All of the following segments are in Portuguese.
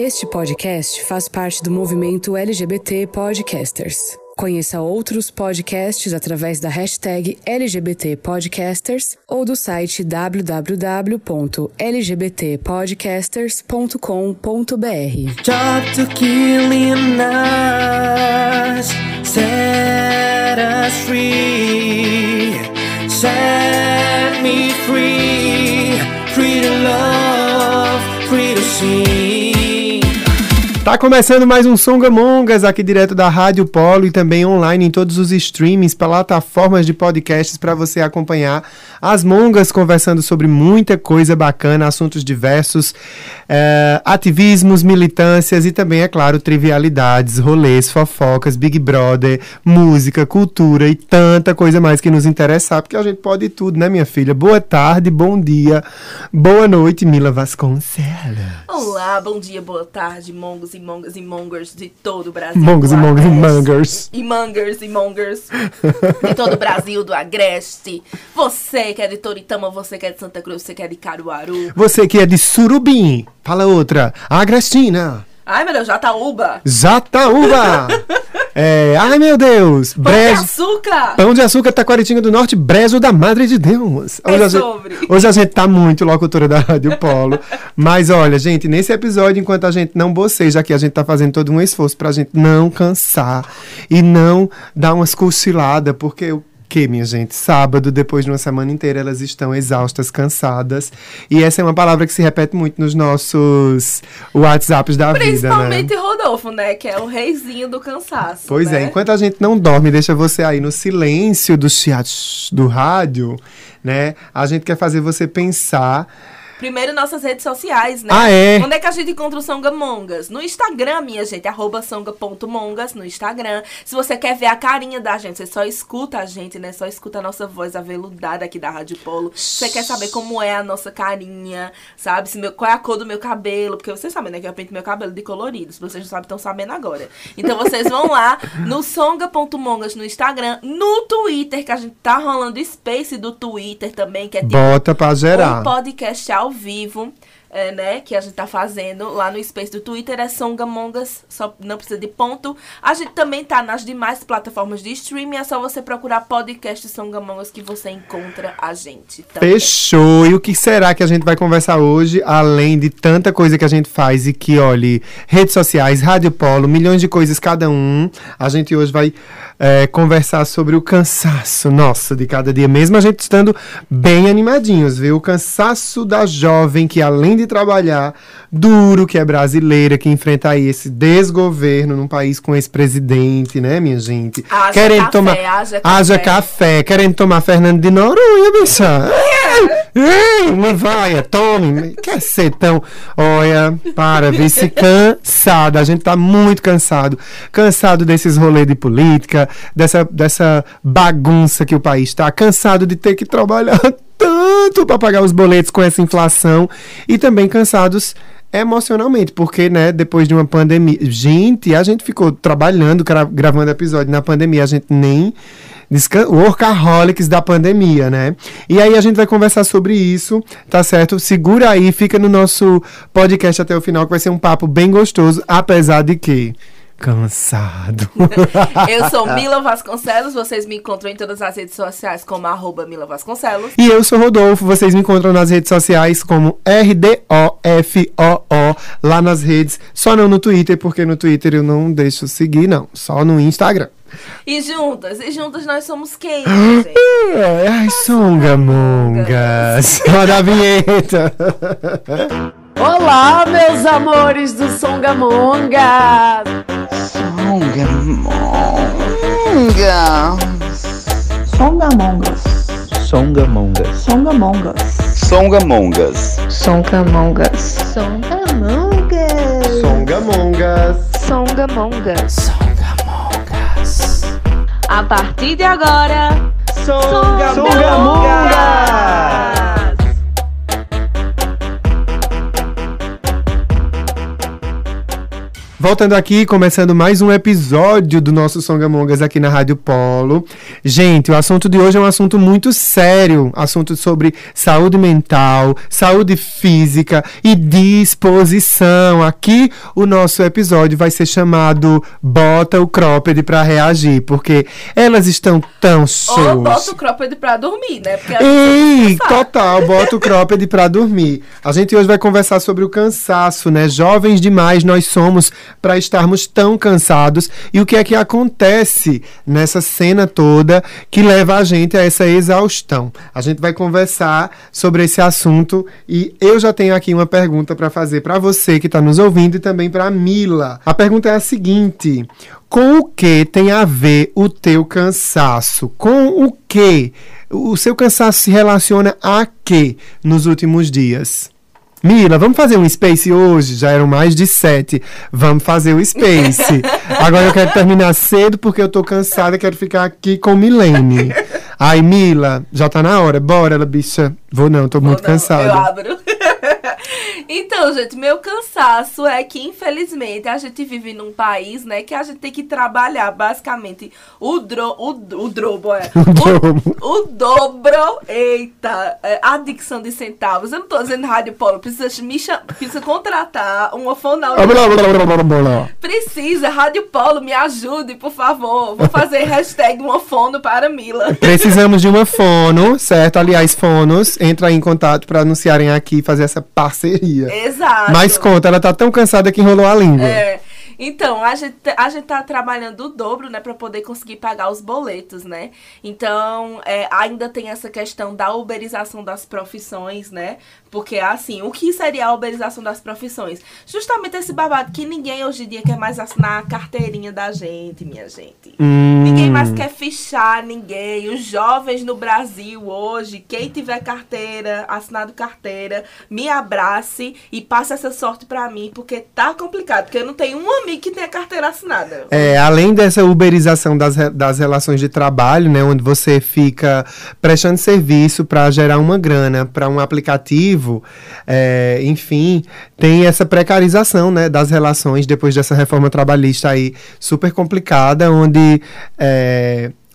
Este podcast faz parte do movimento LGBT Podcasters. Conheça outros podcasts através da hashtag LGBT Podcasters ou do site www.lgbtpodcasters.com.br. Job to killing us, set us free, set me free, free to love, free to sing. Tá começando mais um Songamongas aqui direto da Rádio Polo e também online em todos os streamings, plataformas de podcasts para você acompanhar as mongas conversando sobre muita coisa bacana, assuntos diversos, eh, ativismos, militâncias e também, é claro, trivialidades, rolês, fofocas, Big Brother, música, cultura e tanta coisa mais que nos interessar, porque a gente pode tudo, né, minha filha? Boa tarde, bom dia, boa noite, Mila Vasconcelos. Olá, bom dia, boa tarde, mongos e mongas e mongers de todo o Brasil. Mongos e do mongers e mangers. E mangers e mongers de todo o Brasil, do Agreste. Você que é de Toritama, você que é de Santa Cruz, você que é de Caruaru. Você que é de Surubim, fala outra. Agrestina. Ai, meu Deus, Jataúba. Jataúba. é, ai, meu Deus. Pão de açúcar. Pão de açúcar, Taquaritinga do Norte, Brejo da Madre de Deus. É a gente, sobre. hoje a gente tá muito locutora da Rádio Polo. mas olha, gente, nesse episódio, enquanto a gente não boceja aqui, a gente tá fazendo todo um esforço pra gente não cansar e não dar umas cochiladas, porque o que, minha gente? Sábado, depois de uma semana inteira, elas estão exaustas, cansadas. E essa é uma palavra que se repete muito nos nossos WhatsApps da vida, né? Principalmente Rodolfo, né? Que é o reizinho do cansaço. Pois né? é, enquanto a gente não dorme, deixa você aí no silêncio do do rádio, né? A gente quer fazer você pensar. Primeiro, nossas redes sociais, né? Ah, é? Onde é que a gente encontra o Songamongas? No Instagram, minha gente, arroba songa.mongas no Instagram. Se você quer ver a carinha da gente, você só escuta a gente, né? Só escuta a nossa voz aveludada aqui da Rádio Polo. Você quer saber como é a nossa carinha, sabe? Se meu, qual é a cor do meu cabelo, porque vocês sabem, né? Que eu pinto meu cabelo de colorido. Se vocês não sabem, estão sabendo agora. Então vocês vão lá no songa.mongas no Instagram, no Twitter, que a gente tá rolando space do Twitter também, que é tipo Bota pra gerar. um podcast ao vivo, é, né? Que a gente tá fazendo lá no Space do Twitter. É Songamongas, só não precisa de ponto. A gente também tá nas demais plataformas de streaming. É só você procurar podcast Songamongas que você encontra a gente. também. Fechou. E o que será que a gente vai conversar hoje, além de tanta coisa que a gente faz e que, olhe, redes sociais, Rádio Polo, milhões de coisas cada um. A gente hoje vai é, conversar sobre o cansaço, nossa, de cada dia, mesmo a gente estando bem animadinhos, viu? O cansaço da jovem que, além de trabalhar duro, que é brasileira, que enfrenta aí esse desgoverno num país com esse presidente, né, minha gente? Haja querendo café, tomar. haja haja café. café, querendo tomar Fernando de Noronha, bicha. Uma vaia, tome. Quer ser tão. Olha, para, ver se cansada. A gente tá muito cansado. Cansado desses rolês de política, dessa, dessa bagunça que o país tá. Cansado de ter que trabalhar tanto para pagar os boletos com essa inflação. E também cansados emocionalmente, porque, né, depois de uma pandemia. Gente, a gente ficou trabalhando, gra- gravando episódio na pandemia, a gente nem. Workaholics da pandemia, né? E aí a gente vai conversar sobre isso, tá certo? Segura aí, fica no nosso podcast até o final, que vai ser um papo bem gostoso, apesar de que. Cansado. Eu sou Mila Vasconcelos. Vocês me encontram em todas as redes sociais como arroba Mila Vasconcelos. E eu sou Rodolfo, vocês me encontram nas redes sociais como R-D-O-F-O-O, lá nas redes, só não no Twitter, porque no Twitter eu não deixo seguir, não, só no Instagram. E juntas, e juntas nós somos quem, gente? Ai, songamongas. Roda a vinheta. Olá, meus amores do Songamonga! Songamongas. Songamongas. Songamongas. Songamongas. Songamongas. Songamongas. Songamongas. A partir de agora, Songamongas. Voltando aqui, começando mais um episódio do nosso Songamongas aqui na Rádio Polo. Gente, o assunto de hoje é um assunto muito sério, assunto sobre saúde mental, saúde física e disposição. Aqui o nosso episódio vai ser chamado Bota o Cropped pra reagir, porque elas estão tão Ou shows. bota o cropped pra dormir, né? Porque Ei, total, bota o cropped pra dormir. A gente hoje vai conversar sobre o cansaço, né? Jovens demais nós somos para estarmos tão cansados e o que é que acontece nessa cena toda que leva a gente a essa exaustão. A gente vai conversar sobre esse assunto e eu já tenho aqui uma pergunta para fazer para você que está nos ouvindo e também para Mila. A pergunta é a seguinte: com o que tem a ver o teu cansaço? Com o que? O seu cansaço se relaciona a quê nos últimos dias? Mila, vamos fazer um space hoje? Já eram mais de sete. Vamos fazer o space. Agora eu quero terminar cedo porque eu tô cansada, quero ficar aqui com Milene. Ai, Mila, já tá na hora. Bora, ela, bicha. Vou não, tô muito não, Eu cansada. abro. então, gente, meu cansaço é que, infelizmente, a gente vive num país, né, que a gente tem que trabalhar basicamente o, dro, o, o drobo, é. O, o dobro. Eita, é, a dicção de centavos. Eu não tô dizendo Rádio Polo, precisa, me cham- precisa contratar uma fonoaudióloga. Precisa, Rádio Polo, me ajude, por favor. Vou fazer hashtag uma fono para Mila. Precisamos de uma fono, certo? Aliás, fonos, entra em contato para anunciarem aqui e fazer essa parceria. Exato. Mas conta, ela tá tão cansada que enrolou a língua. É. Então, a gente, a gente tá trabalhando o dobro, né, pra poder conseguir pagar os boletos, né? Então, é, ainda tem essa questão da uberização das profissões, né? Porque, assim, o que seria a uberização das profissões? Justamente esse babado que ninguém hoje em dia quer mais assinar a carteirinha da gente, minha gente. Hum. Ninguém mais quer fichar ninguém. Os jovens no Brasil hoje, quem tiver carteira, assinado carteira, me abrace e passe essa sorte pra mim, porque tá complicado. Porque eu não tenho um amigo que tenha carteira assinada. É, além dessa uberização das, das relações de trabalho, né, onde você fica prestando serviço para gerar uma grana para um aplicativo, é, enfim, tem essa precarização, né, das relações depois dessa reforma trabalhista aí super complicada, onde é,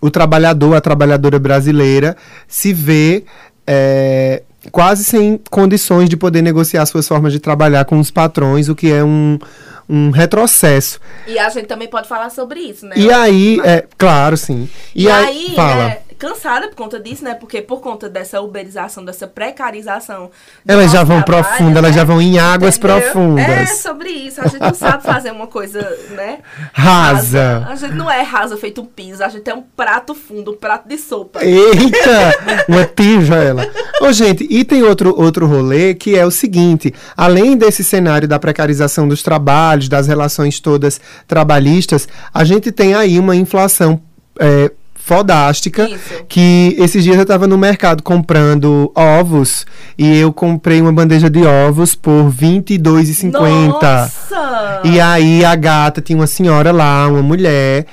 o trabalhador, a trabalhadora brasileira se vê é, quase sem condições de poder negociar suas formas de trabalhar com os patrões, o que é um, um retrocesso. E a gente também pode falar sobre isso, né? E aí, é, claro, sim. E, aí, fala. é, cansada por conta disso, né? Porque por conta dessa uberização, dessa precarização. Elas já vão trabalho, profundo, elas né? já vão em águas Entendeu? profundas. É sobre isso. A gente não sabe fazer uma coisa, né? Rasa. A gente não é rasa feito um piso, a gente é um prato fundo, um prato de sopa. Eita! Uma tigela. Ô, gente, e tem outro, outro rolê que é o seguinte: além desse cenário da precarização dos trabalhos, das relações todas trabalhistas, a gente tem aí uma inflação. É, Fodástica, Isso. que esses dias eu tava no mercado comprando ovos e eu comprei uma bandeja de ovos por R$22,50. Nossa! E aí a gata tinha uma senhora lá, uma mulher,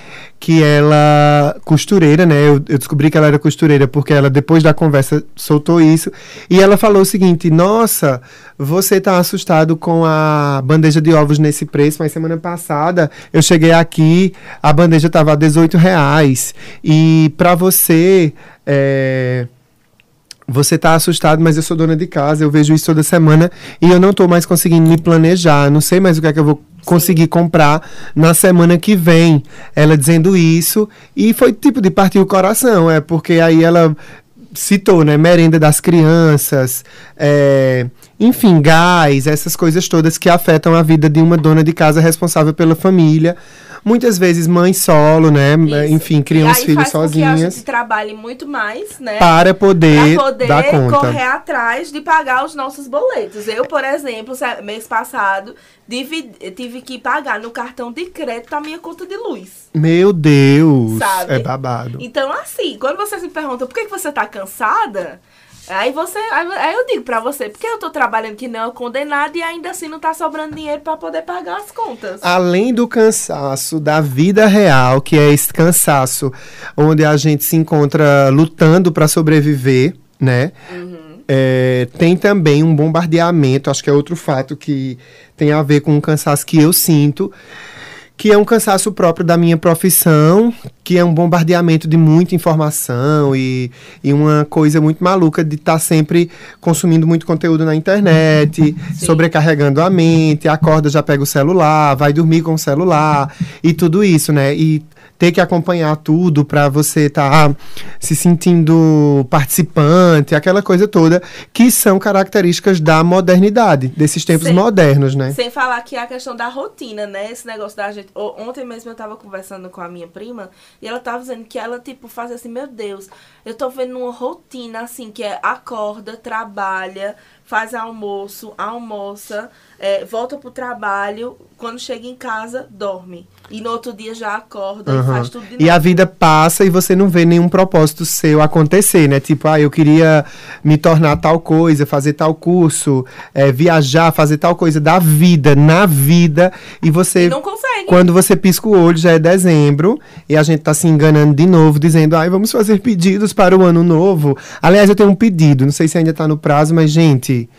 que ela costureira, né? Eu, eu descobri que ela era costureira porque ela depois da conversa soltou isso e ela falou o seguinte: "Nossa, você tá assustado com a bandeja de ovos nesse preço, mas semana passada eu cheguei aqui, a bandeja tava a 18 reais e para você é, você tá assustado, mas eu sou dona de casa, eu vejo isso toda semana e eu não tô mais conseguindo me planejar, não sei mais o que é que eu vou conseguir comprar na semana que vem. Ela dizendo isso e foi tipo de partir o coração, é porque aí ela citou, né, merenda das crianças, é, enfim, gás, essas coisas todas que afetam a vida de uma dona de casa responsável pela família. Muitas vezes mãe solo, né, Isso. enfim, criam e os filhos que sozinhas gente trabalhe muito mais, né? para poder, Pra poder dar conta. correr atrás de pagar os nossos boletos. Eu, por exemplo, mês passado, tive que pagar no cartão de crédito a minha conta de luz. Meu Deus, Sabe? é babado. Então, assim, quando você se pergunta por que, que você tá cansada, aí você. Aí, eu digo pra você, porque eu tô trabalhando que não é condenada e ainda assim não tá sobrando dinheiro pra poder pagar as contas. Além do cansaço da vida real, que é esse cansaço onde a gente se encontra lutando para sobreviver, né? Uhum. é, tem também um bombardeamento, acho que é outro fato que tem a ver com um cansaço que eu sinto, que é um cansaço próprio da minha profissão, que é um bombardeamento de muita informação e, e uma coisa muito maluca de estar sempre consumindo muito conteúdo na internet, sobrecarregando a mente, acorda, já pega o celular, vai dormir com o celular e tudo isso, né? E ter que acompanhar tudo para você estar se sentindo participante, aquela coisa toda, que são características da modernidade, desses tempos Sim. modernos, né? Sem falar que a questão da rotina, né? Esse negócio da gente. Ontem mesmo eu tava conversando com a minha prima e ela tava dizendo que ela, tipo, faz assim, meu Deus, eu tô vendo uma rotina assim, que é acorda, trabalha, faz almoço, almoça, é, volta pro trabalho, quando chega em casa, dorme. E no outro dia já acorda e Aham. faz tudo de E a novo. vida passa e você não vê nenhum propósito seu acontecer, né? Tipo, ah, eu queria me tornar tal coisa, fazer tal curso, eh, viajar, fazer tal coisa da vida, na vida, e você. E não consegue. Quando você pisca o olho, já é dezembro, e a gente tá se enganando de novo, dizendo, ai, vamos fazer pedidos para o ano novo. Aliás, eu tenho um pedido, não sei se ainda tá no prazo, mas, gente,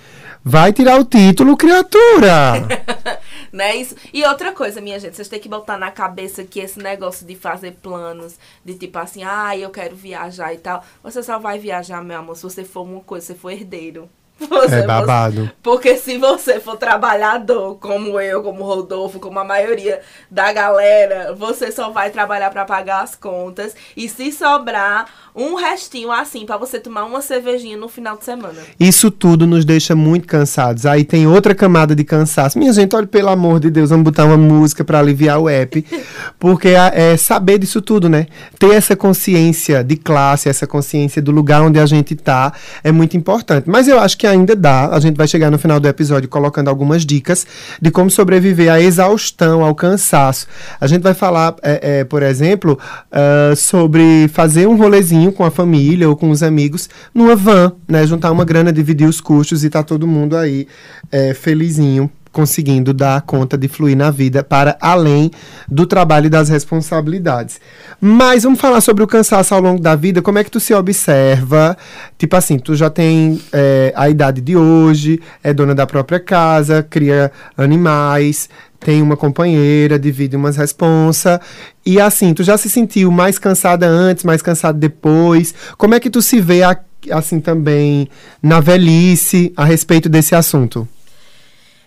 vai tirar o título, criatura! Né? Isso. E outra coisa, minha gente, vocês têm que botar na cabeça que esse negócio de fazer planos, de tipo assim, ah, eu quero viajar e tal, você só vai viajar, meu amor, se você for uma coisa, se você for herdeiro. Você- É babado. Porque se você for trabalhador, como eu, como Rodolfo, como a maioria da galera, você só vai trabalhar pra pagar as contas. E se sobrar um restinho assim, pra você tomar uma cervejinha no final de semana. Isso tudo nos deixa muito cansados. Aí tem outra camada de cansaço. Minha gente, olha, pelo amor de Deus, vamos botar uma música para aliviar o app. Porque é, é saber disso tudo, né? Ter essa consciência de classe, essa consciência do lugar onde a gente tá, é muito importante. Mas eu acho que ainda dá. A gente vai chegar no final do episódio colocando algumas dicas de como sobreviver à exaustão, ao cansaço. A gente vai falar, é, é, por exemplo, ah, sobre fazer um rolezinho com a família ou com os amigos numa van, né? Juntar uma grana, dividir os custos e tá todo mundo aí é, felizinho conseguindo dar conta de fluir na vida para além do trabalho e das responsabilidades. Mas vamos falar sobre o cansaço ao longo da vida. Como é que tu se observa? Tipo assim, tu já tem é, a idade de hoje, é dona da própria casa, cria animais, tem uma companheira, divide umas responsa. E assim, tu já se sentiu mais cansada antes, mais cansada depois? Como é que tu se vê assim também na velhice a respeito desse assunto?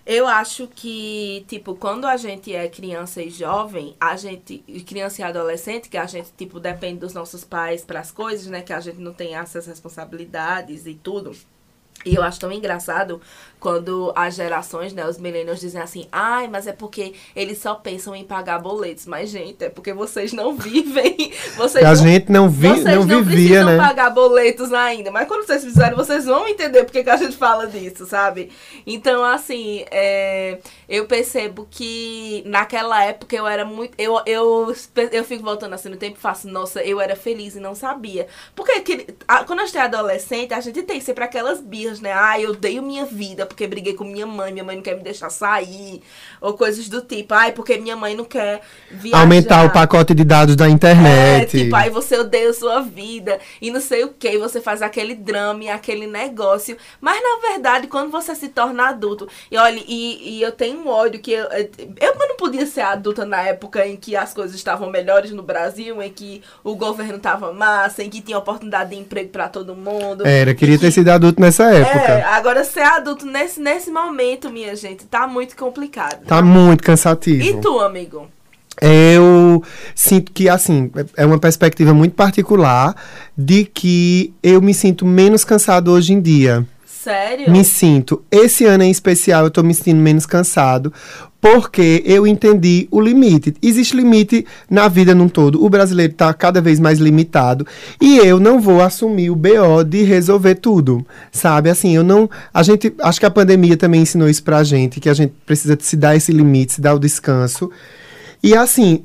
Eu acho que, tipo, quando a gente é criança e jovem, a gente, criança e adolescente, que a gente, tipo, depende dos nossos pais para as coisas, né? Que a gente não tem essas responsabilidades e tudo. E eu acho tão engraçado quando as gerações, né, os millennials dizem assim, ai, mas é porque eles só pensam em pagar boletos. Mas, gente, é porque vocês não vivem. Vocês a não- gente não, vi, vocês não não vivia, precisam né? pagar boletos ainda. Mas quando vocês fizerem, vocês vão entender porque que a gente fala disso, sabe? Então, assim, é, eu percebo que naquela época eu era muito. Eu, eu, eu fico voltando assim no tempo e faço, nossa, eu era feliz e não sabia. Porque quando a gente é adolescente, a gente tem sempre aquelas birras, né? Ah, eu dei minha vida porque briguei com minha mãe, minha mãe não quer me deixar sair. Ou coisas do tipo, ai, porque minha mãe não quer viajar. Aumentar o pacote de dados da É, internet. tipo, aí você odeia a sua vida e não sei o que, você faz aquele drama e aquele negócio. Mas na verdade, quando você se torna adulto, e olha, e, e eu tenho um ódio que eu, eu não podia ser adulta na época em que as coisas estavam melhores no Brasil, em que o governo tava massa, em que tinha oportunidade de emprego pra todo mundo. Era, queria ter sido adulto nessa É, época. agora ser adulto nesse, nesse momento, minha gente, tá muito complicado. Tá muito cansativo. E tu, amigo? Eu sinto que, assim, é uma perspectiva muito particular de que eu me sinto menos cansado hoje em dia. Sério? Me sinto. Esse ano em especial, eu tô me sentindo menos cansado, porque eu entendi o limite. Existe limite na vida num todo. O brasileiro tá cada vez mais limitado. E eu não vou assumir o BO de resolver tudo. Sabe? Assim, eu não. A gente. Acho que a pandemia também ensinou isso pra gente, que a gente precisa se dar esse limite, se dar o descanso. E assim,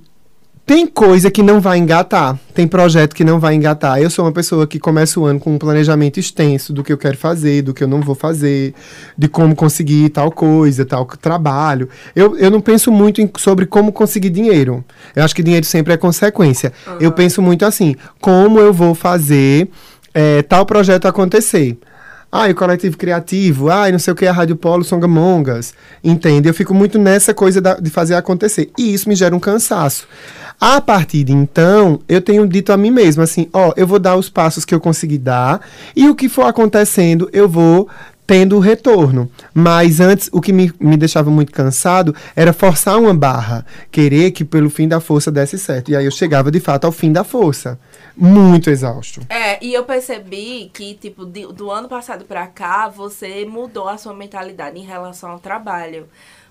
tem coisa que não vai engatar, tem projeto que não vai engatar. Eu sou uma pessoa que começa o ano com um planejamento extenso do que eu quero fazer, do que eu não vou fazer, de como conseguir tal coisa, tal trabalho. Eu, eu não penso muito em- sobre como conseguir dinheiro. Eu acho que dinheiro sempre é consequência. Eu penso muito assim, como eu vou fazer eh, tal projeto acontecer. Ah, o coletivo criativo, ah, não sei o que, a Rádio Polo, Songamongas. Entende? Eu fico muito nessa coisa da- de fazer acontecer. E isso me gera um cansaço. A partir de então, eu tenho dito a mim mesmo assim: ó, eu vou dar os passos que eu conseguir dar, e o que for acontecendo, eu vou tendo o retorno. Mas antes, o que me, me deixava muito cansado era forçar uma barra, querer que pelo fim da força desse certo. E aí eu chegava de fato ao fim da força. Muito exausto. É, e eu percebi que, tipo, de- do ano passado pra cá, você mudou a sua mentalidade em relação ao trabalho.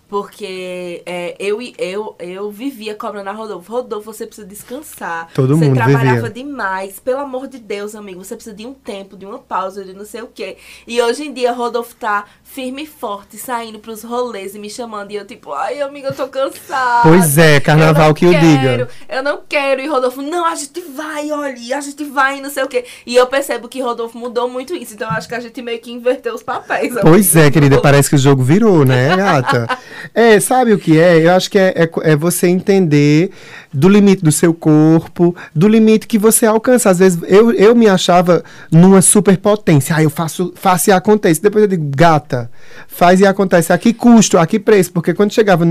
Porque é, eu, eu, eu vivia cobrando a Rodolfo. Rodolfo, você precisa descansar. Todo você mundo trabalhava vivia. demais. Pelo amor de Deus, amigo. Você precisa de um tempo, de uma pausa, de não sei o quê. E hoje em dia, Rodolfo tá firme e forte, saindo pros rolês e me chamando. E eu, tipo, ai, amiga, eu tô cansada. Pois é, carnaval que eu quero, diga. Eu não quero. E Rodolfo, não, a gente vai, olha, a gente vai, não sei o quê. E eu percebo que Rodolfo mudou muito isso. Então eu acho que a gente meio que inverteu os papéis. Pois é, querida, parece que o jogo virou, né, gata? É, sabe o que é? Eu acho que é, é, é você entender do limite do seu corpo, do limite que você alcança. Às vezes eu, eu me achava numa superpotência. Ah, eu faço, faço e acontece. Depois eu digo, gata, faz e acontece. A que custo, a que preço? Porque quando chegava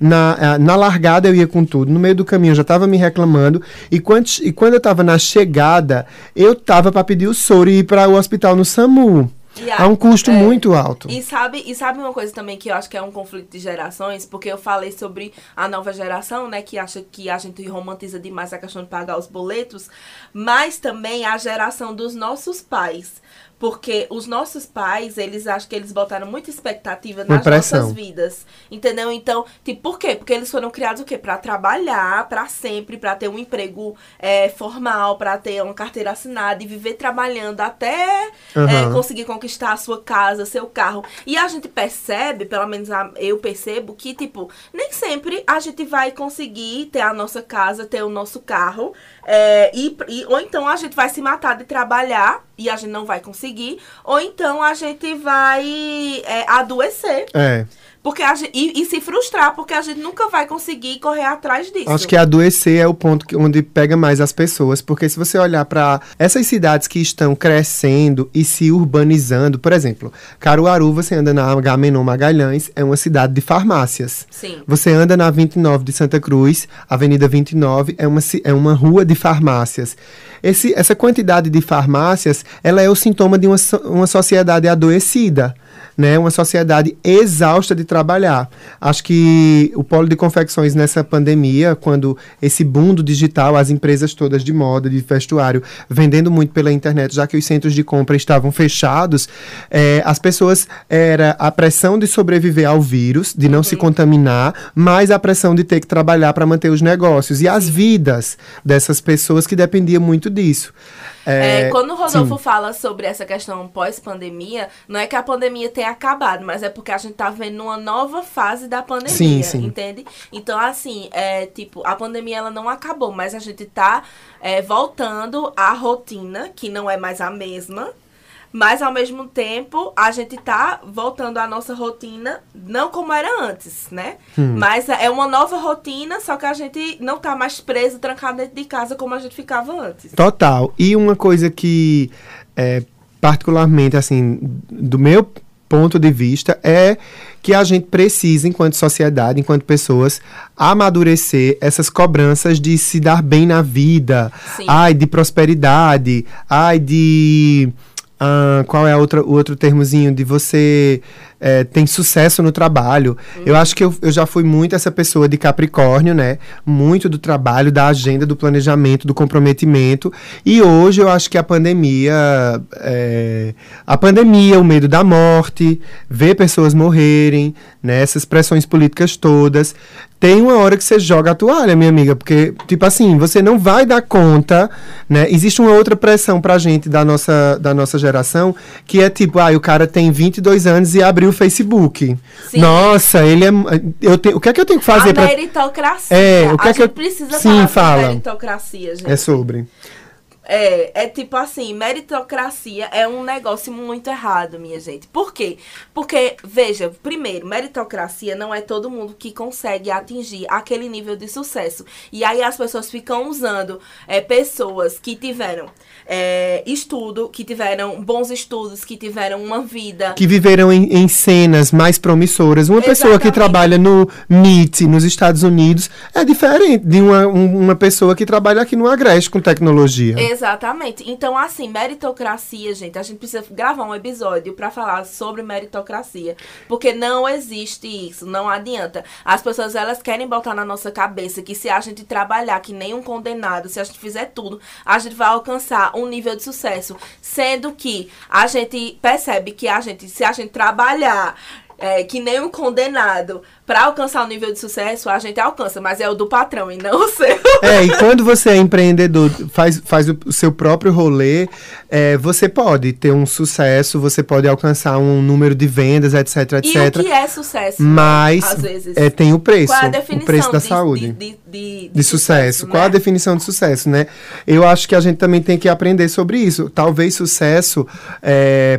na, ah, na largada eu ia com tudo. No meio do caminho eu já estava me reclamando. E quando, e quando eu estava na chegada, eu tava para pedir o soro e ir para o hospital no SAMU. A- Há um custo é, muito alto. E sabe, e sabe uma coisa também que eu acho que é um conflito de gerações, porque eu falei sobre a nova geração, né, que acha que a gente romantiza demais a questão de pagar os boletos, mas também a geração dos nossos pais. Porque os nossos pais, eles acham que eles botaram muita expectativa nas nossas vidas. Entendeu? Então, tipo, por quê? Porque eles foram criados o quê? Pra trabalhar, pra sempre, pra ter um emprego é, formal, pra ter uma carteira assinada e viver trabalhando até é, Aham. conseguir conquistar a sua casa, seu carro. E a gente percebe, pelo menos eu percebo, que, tipo, nem sempre a gente vai conseguir ter a nossa casa, ter o nosso carro. É, e, e- ou então a gente vai se matar de trabalhar e a gente não vai conseguir. Ou então a gente vai é, adoecer. É. Porque gente, e, e se frustrar, porque a gente nunca vai conseguir correr atrás disso. Acho que adoecer é o ponto que- onde pega mais as pessoas, porque se você olhar para essas cidades que estão crescendo e se urbanizando, por exemplo, Caruaru, você anda na Agamenon Magalhães, é uma cidade de farmácias. Sim. Você anda na 29 de Santa Cruz, Avenida 29, é uma, é uma rua de farmácias. Esse, essa quantidade de farmácias, ela é o sintoma de uma, uma sociedade adoecida. Né, uma sociedade exausta de trabalhar. Acho que o polo de confecções nessa pandemia, quando esse boom do digital, as empresas todas de moda, de vestuário, vendendo muito pela internet, já que os centros de compra estavam fechados, eh, as pessoas era a pressão de sobreviver ao vírus, de não se contaminar, mais a pressão de ter que trabalhar para manter os negócios e as vidas dessas pessoas que dependiam muito disso. É, Eh, quando o Rodolfo sim. fala sobre essa questão pós-pandemia, não é que a pandemia tenha acabado, mas é porque a gente tá vendo uma nova fase da pandemia, Sim, sim. entende? Então, assim, é tipo, a pandemia ela não acabou, mas a gente tá é, voltando à rotina, que não é mais a mesma. Mas ao mesmo tempo, a gente tá voltando à nossa rotina, não como era antes, né? Hum. Mas é uma nova rotina, só que a gente não tá mais preso, trancado dentro de casa como a gente ficava antes. Total. E uma coisa que, é, particularmente, assim, do meu ponto de vista, é que a gente precisa, enquanto sociedade, enquanto pessoas, amadurecer essas cobranças de se dar bem na vida, Sim. ai, de prosperidade, ai, de. Ah, qual é a outra, o outro termozinho? De você é, tem sucesso no trabalho. Eu acho que eu, eu já fui muito essa pessoa de Capricórnio, né? Muito do trabalho, da agenda, do planejamento, do comprometimento. E hoje eu acho que a pandemia. é, a pandemia, o medo da morte, ver pessoas morrerem, né? Essas pressões políticas todas. Tem uma hora que você joga a toalha, minha amiga, porque, tipo assim, você não vai dar conta, né? Existe uma outra pressão pra gente da nossa, da nossa geração, que é tipo, ah, o cara tem 22 anos e abriu o Facebook. Sim. Nossa, ele é. Eu tenho, o que é que eu tenho que fazer a pra. meritocracia. É, o que a é que eu- precisa Sim, falar fala. meritocracia, gente. É sobre. É, é tipo assim, meritocracia é um negócio muito errado, minha gente. Por quê? Porque, veja, primeiro, meritocracia não é todo mundo que consegue atingir aquele nível de sucesso. E aí as pessoas ficam usando é, pessoas que tiveram é, estudo, que tiveram bons estudos, que tiveram uma vida. Que viveram em, em cenas mais promissoras. Uma pessoa que Exatamente. trabalha no MIT, nos Estados Unidos, é diferente de uma, um- uma pessoa que trabalha aqui no Agreste com tecnologia. Exatamente. Então, assim, meritocracia, gente, a gente precisa gravar um episódio pra falar sobre meritocracia, porque não existe isso, não adianta. As pessoas elas querem botar na nossa cabeça que se a gente trabalhar que nem um condenado, se a gente fizer tudo, a gente vai alcançar um nível de sucesso, sendo que a gente percebe que a gente, se a gente trabalhar é, que nem um condenado pra alcançar o nível de sucesso, a gente alcança, mas é o do patrão e não o seu. É, e quando você é empreendedor, faz, faz o, o seu próprio rolê, é, você pode ter um sucesso, você pode alcançar um número de vendas, etc, E o etc. que é sucesso? Mas às vezes. é, tem o preço, Qual é a o definição preço da de, saúde. De, de, de, de sucesso. Qual a né? definição de sucesso, né? Eu acho que a gente também tem que aprender sobre isso. Talvez sucesso,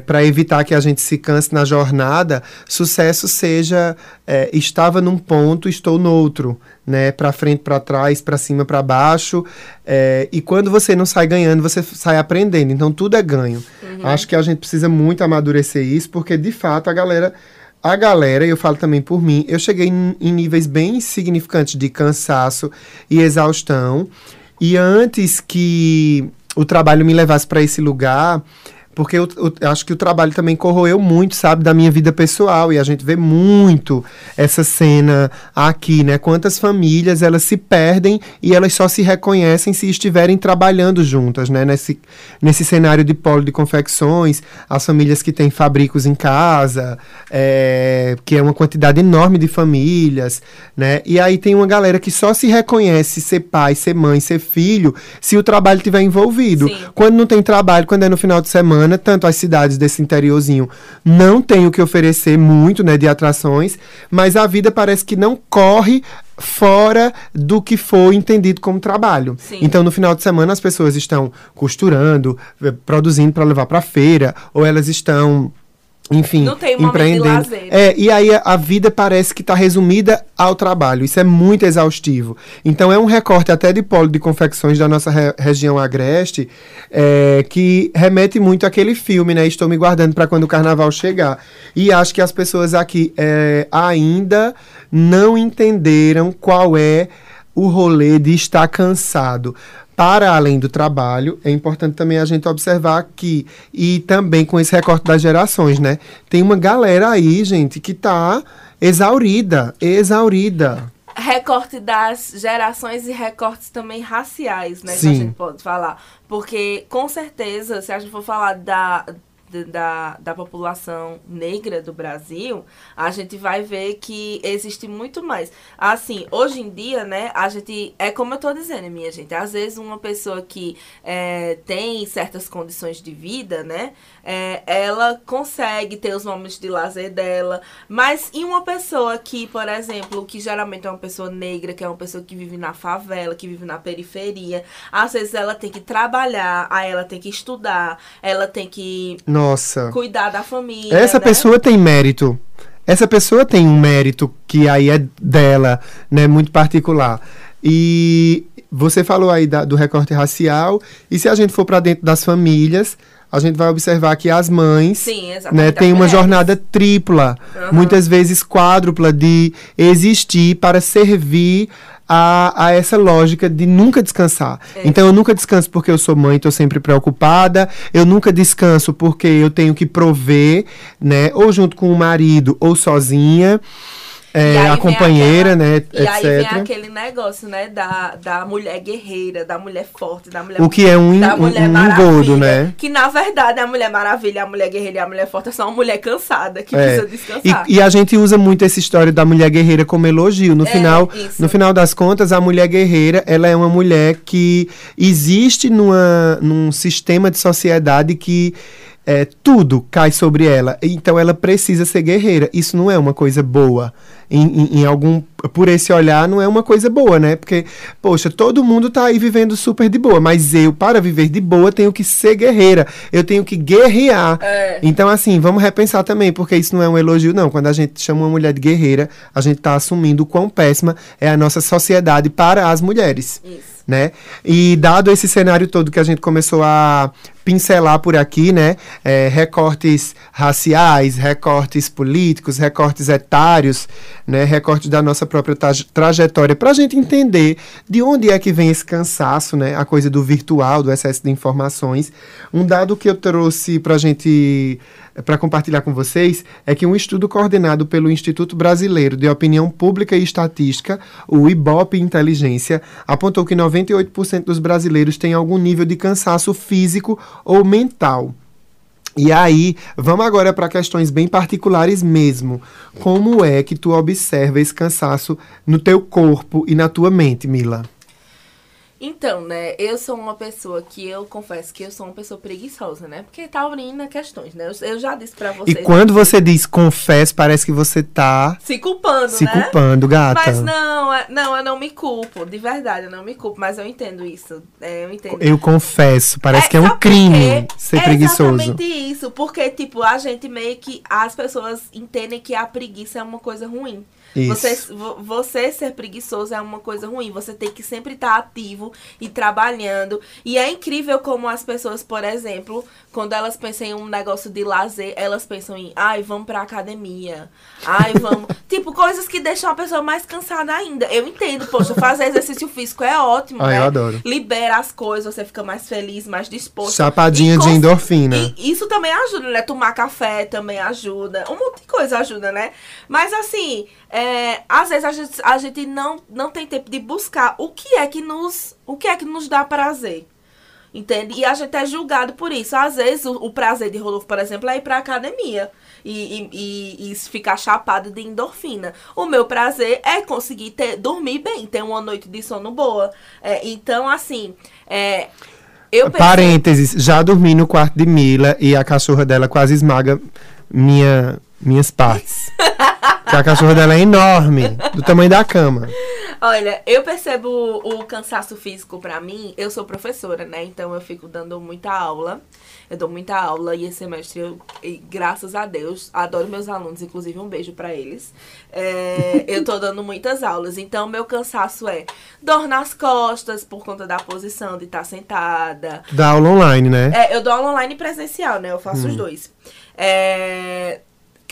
para evitar que a gente se canse na jornada, sucesso seja é, estava num ponto, estou no outro, né? Para frente, para trás, para cima, para baixo. é, e quando você não sai ganhando, você sai aprendendo. Então tudo é ganho. Uhum. Acho que a gente precisa muito amadurecer isso, porque de fato a galera a galera, e eu falo também por mim, eu cheguei em, em níveis bem significantes de cansaço e exaustão. E antes que o trabalho me levasse para esse lugar, porque eu, eu acho que o trabalho também corroeu muito, sabe, da minha vida pessoal. E a gente vê muito essa cena aqui, né? Quantas famílias elas se perdem e elas só se reconhecem se estiverem trabalhando juntas, né? Nesse, nesse cenário de polo de confecções, as famílias que têm fabricos em casa, é, que é uma quantidade enorme de famílias, né? E aí tem uma galera que só se reconhece ser pai, ser mãe, ser filho, se o trabalho estiver envolvido. Sim. Quando não tem trabalho, quando é no final de semana, tanto as cidades desse interiorzinho não têm o que oferecer muito, né, de atrações, mas a vida parece que não corre fora do que foi entendido como trabalho. Sim. Então, no final de semana, as pessoas estão costurando, eh, produzindo para levar para feira, ou elas estão enfim, Não tem empreendendo. lazer. É, e aí a, a vida parece que está resumida ao trabalho. Isso é muito exaustivo. Então é um recorte até de polo de confecções da nossa re- região agreste é, que remete muito àquele filme, né? Estou me guardando para quando o carnaval chegar. E acho que as pessoas aqui é, ainda não entenderam qual é o rolê de estar cansado. Para além do trabalho, é importante também a gente observar que, e também com esse recorte das gerações, né? Tem uma galera aí, gente, que tá exaurida, exaurida. Recorte das gerações e recortes também raciais, né? Que a Sim. gente pode falar. Porque, com certeza, se a gente for falar da, da- da, população negra do Brasil, a gente vai ver que existe muito mais. Assim, hoje em dia, né, a gente. É como eu tô dizendo, minha gente. Às vezes, uma pessoa que é, tem certas condições de vida, né, é, ela consegue ter os momentos de lazer dela. Mas e uma pessoa que, por exemplo, que geralmente é uma pessoa negra, que é uma pessoa que vive na favela, que vive na periferia, às vezes ela tem que trabalhar, aí ela tem que estudar, ela tem que Nossa. cuidar da família. Essa né? pessoa tem mérito. Essa pessoa tem um mérito que aí é dela, né, muito particular. E você falou aí da- do recorte racial, e se a gente for para dentro das famílias, a gente vai observar que as mães Sim, né, tem uma jornada tripla, Aham. muitas vezes quádrupla, de existir para servir a, a essa lógica de nunca descansar. É. Então eu nunca descanso porque eu sou mãe, estou sempre preocupada, eu nunca descanso porque eu tenho que prover, né, ou junto com o marido ou sozinha. É, a companheira, aquela- né, E aí vem etc. aquele negócio, né, da, da mulher guerreira, da mulher forte, da mulher O que é um, da um, Mulher um engodo, né? Que na verdade a Mulher Maravilha, a Mulher Guerreira e a Mulher Forte é só uma mulher cansada que É. precisa descansar. E, e a gente usa muito essa história da mulher guerreira como elogio. No É, final, isso. no final das contas, a mulher guerreira, ela é uma mulher que existe numa, num sistema de sociedade que é, tudo cai sobre ela. Então ela precisa ser guerreira. Isso não é uma coisa boa em, em, em algum, por esse olhar não é uma coisa boa, né? Porque, poxa, todo mundo tá aí vivendo super de boa, mas eu, para viver de boa, tenho que ser guerreira, eu tenho que guerrear. É. Então, assim, vamos repensar também, porque isso não é um elogio, não. Quando a gente chama uma mulher de guerreira, a gente tá assumindo o quão péssima é a nossa sociedade para as mulheres. Isso. Né? E dado esse cenário todo que a gente começou a pincelar por aqui, né? É, recortes raciais, recortes políticos, recortes etários, né? Recortes da nossa própria traje- trajetória, para a gente entender de onde é que vem esse cansaço, né? A coisa do virtual, do excesso de informações. Um dado que eu trouxe para a gente para compartilhar com vocês é que um estudo coordenado pelo Instituto Brasileiro de Opinião Pública e Estatística, o IBOP Inteligência, apontou que 98% dos brasileiros têm algum nível de cansaço físico ou mental. E aí, vamos agora para questões bem particulares mesmo. Como é que tu observa esse cansaço no teu corpo e na tua mente, Mila? Então, né, eu sou uma pessoa que eu confesso que eu sou uma pessoa preguiçosa, né? Porque tá abrindo questões, né? Eu, eu já disse pra E vocês. quando você diz confesso, parece que você tá Se culpando, se né? culpando, gata. Mas não, é- não, eu não me culpo, de verdade, eu não me culpo, mas eu entendo isso. é, eu entendo. Eu confesso, parece É, que é um crime ser é preguiçoso. exatamente isso, porque, tipo, a gente meio que. As pessoas entendem que a preguiça é uma coisa ruim. Isso. Você, vo- você ser preguiçoso é uma coisa ruim. Você tem que sempre estar ativo e trabalhando. E é incrível como as pessoas, por exemplo, quando elas pensam em um negócio de lazer, elas pensam em, ai, vamos pra academia. Ai, vamos. tipo, coisas que deixam a pessoa mais cansada ainda. Eu entendo, poxa, fazer exercício físico é ótimo, Ah, né? eu adoro. Libera as coisas, você fica mais feliz, mais disposto. Chapadinha de endorfina. e isso também ajuda, né? Tomar café também ajuda. Um monte de coisa ajuda, né? Mas assim, é, às vezes a gente, a gente não, não tem tempo de buscar o que é que nos, o que é que nos dá prazer. Entende? E a gente é julgado por isso. Às vezes, o, o prazer de Rodolfo, por exemplo, é ir pra academia e, e, e, ficar chapado de endorfina. O meu prazer é conseguir ter, dormir bem, ter uma noite de sono boa. É, então, assim, é, eu pensei- Parênteses, já dormi no quarto de Mila e a cachorra dela quase esmaga minha, minhas partes. que a cachorra dela é enorme, do tamanho da cama. Olha, eu percebo o cansaço físico pra mim. Eu sou professora, né? Então eu fico dando muita aula. Eu dou muita aula e esse semestre eu, e graças a Deus, adoro meus alunos, inclusive um beijo pra eles. É, eu tô dando muitas aulas, então meu cansaço é dor nas costas por conta da posição de estar sentada, Tu dá aula online, né? é, eu dou aula online e presencial, né? Eu faço os dois. É,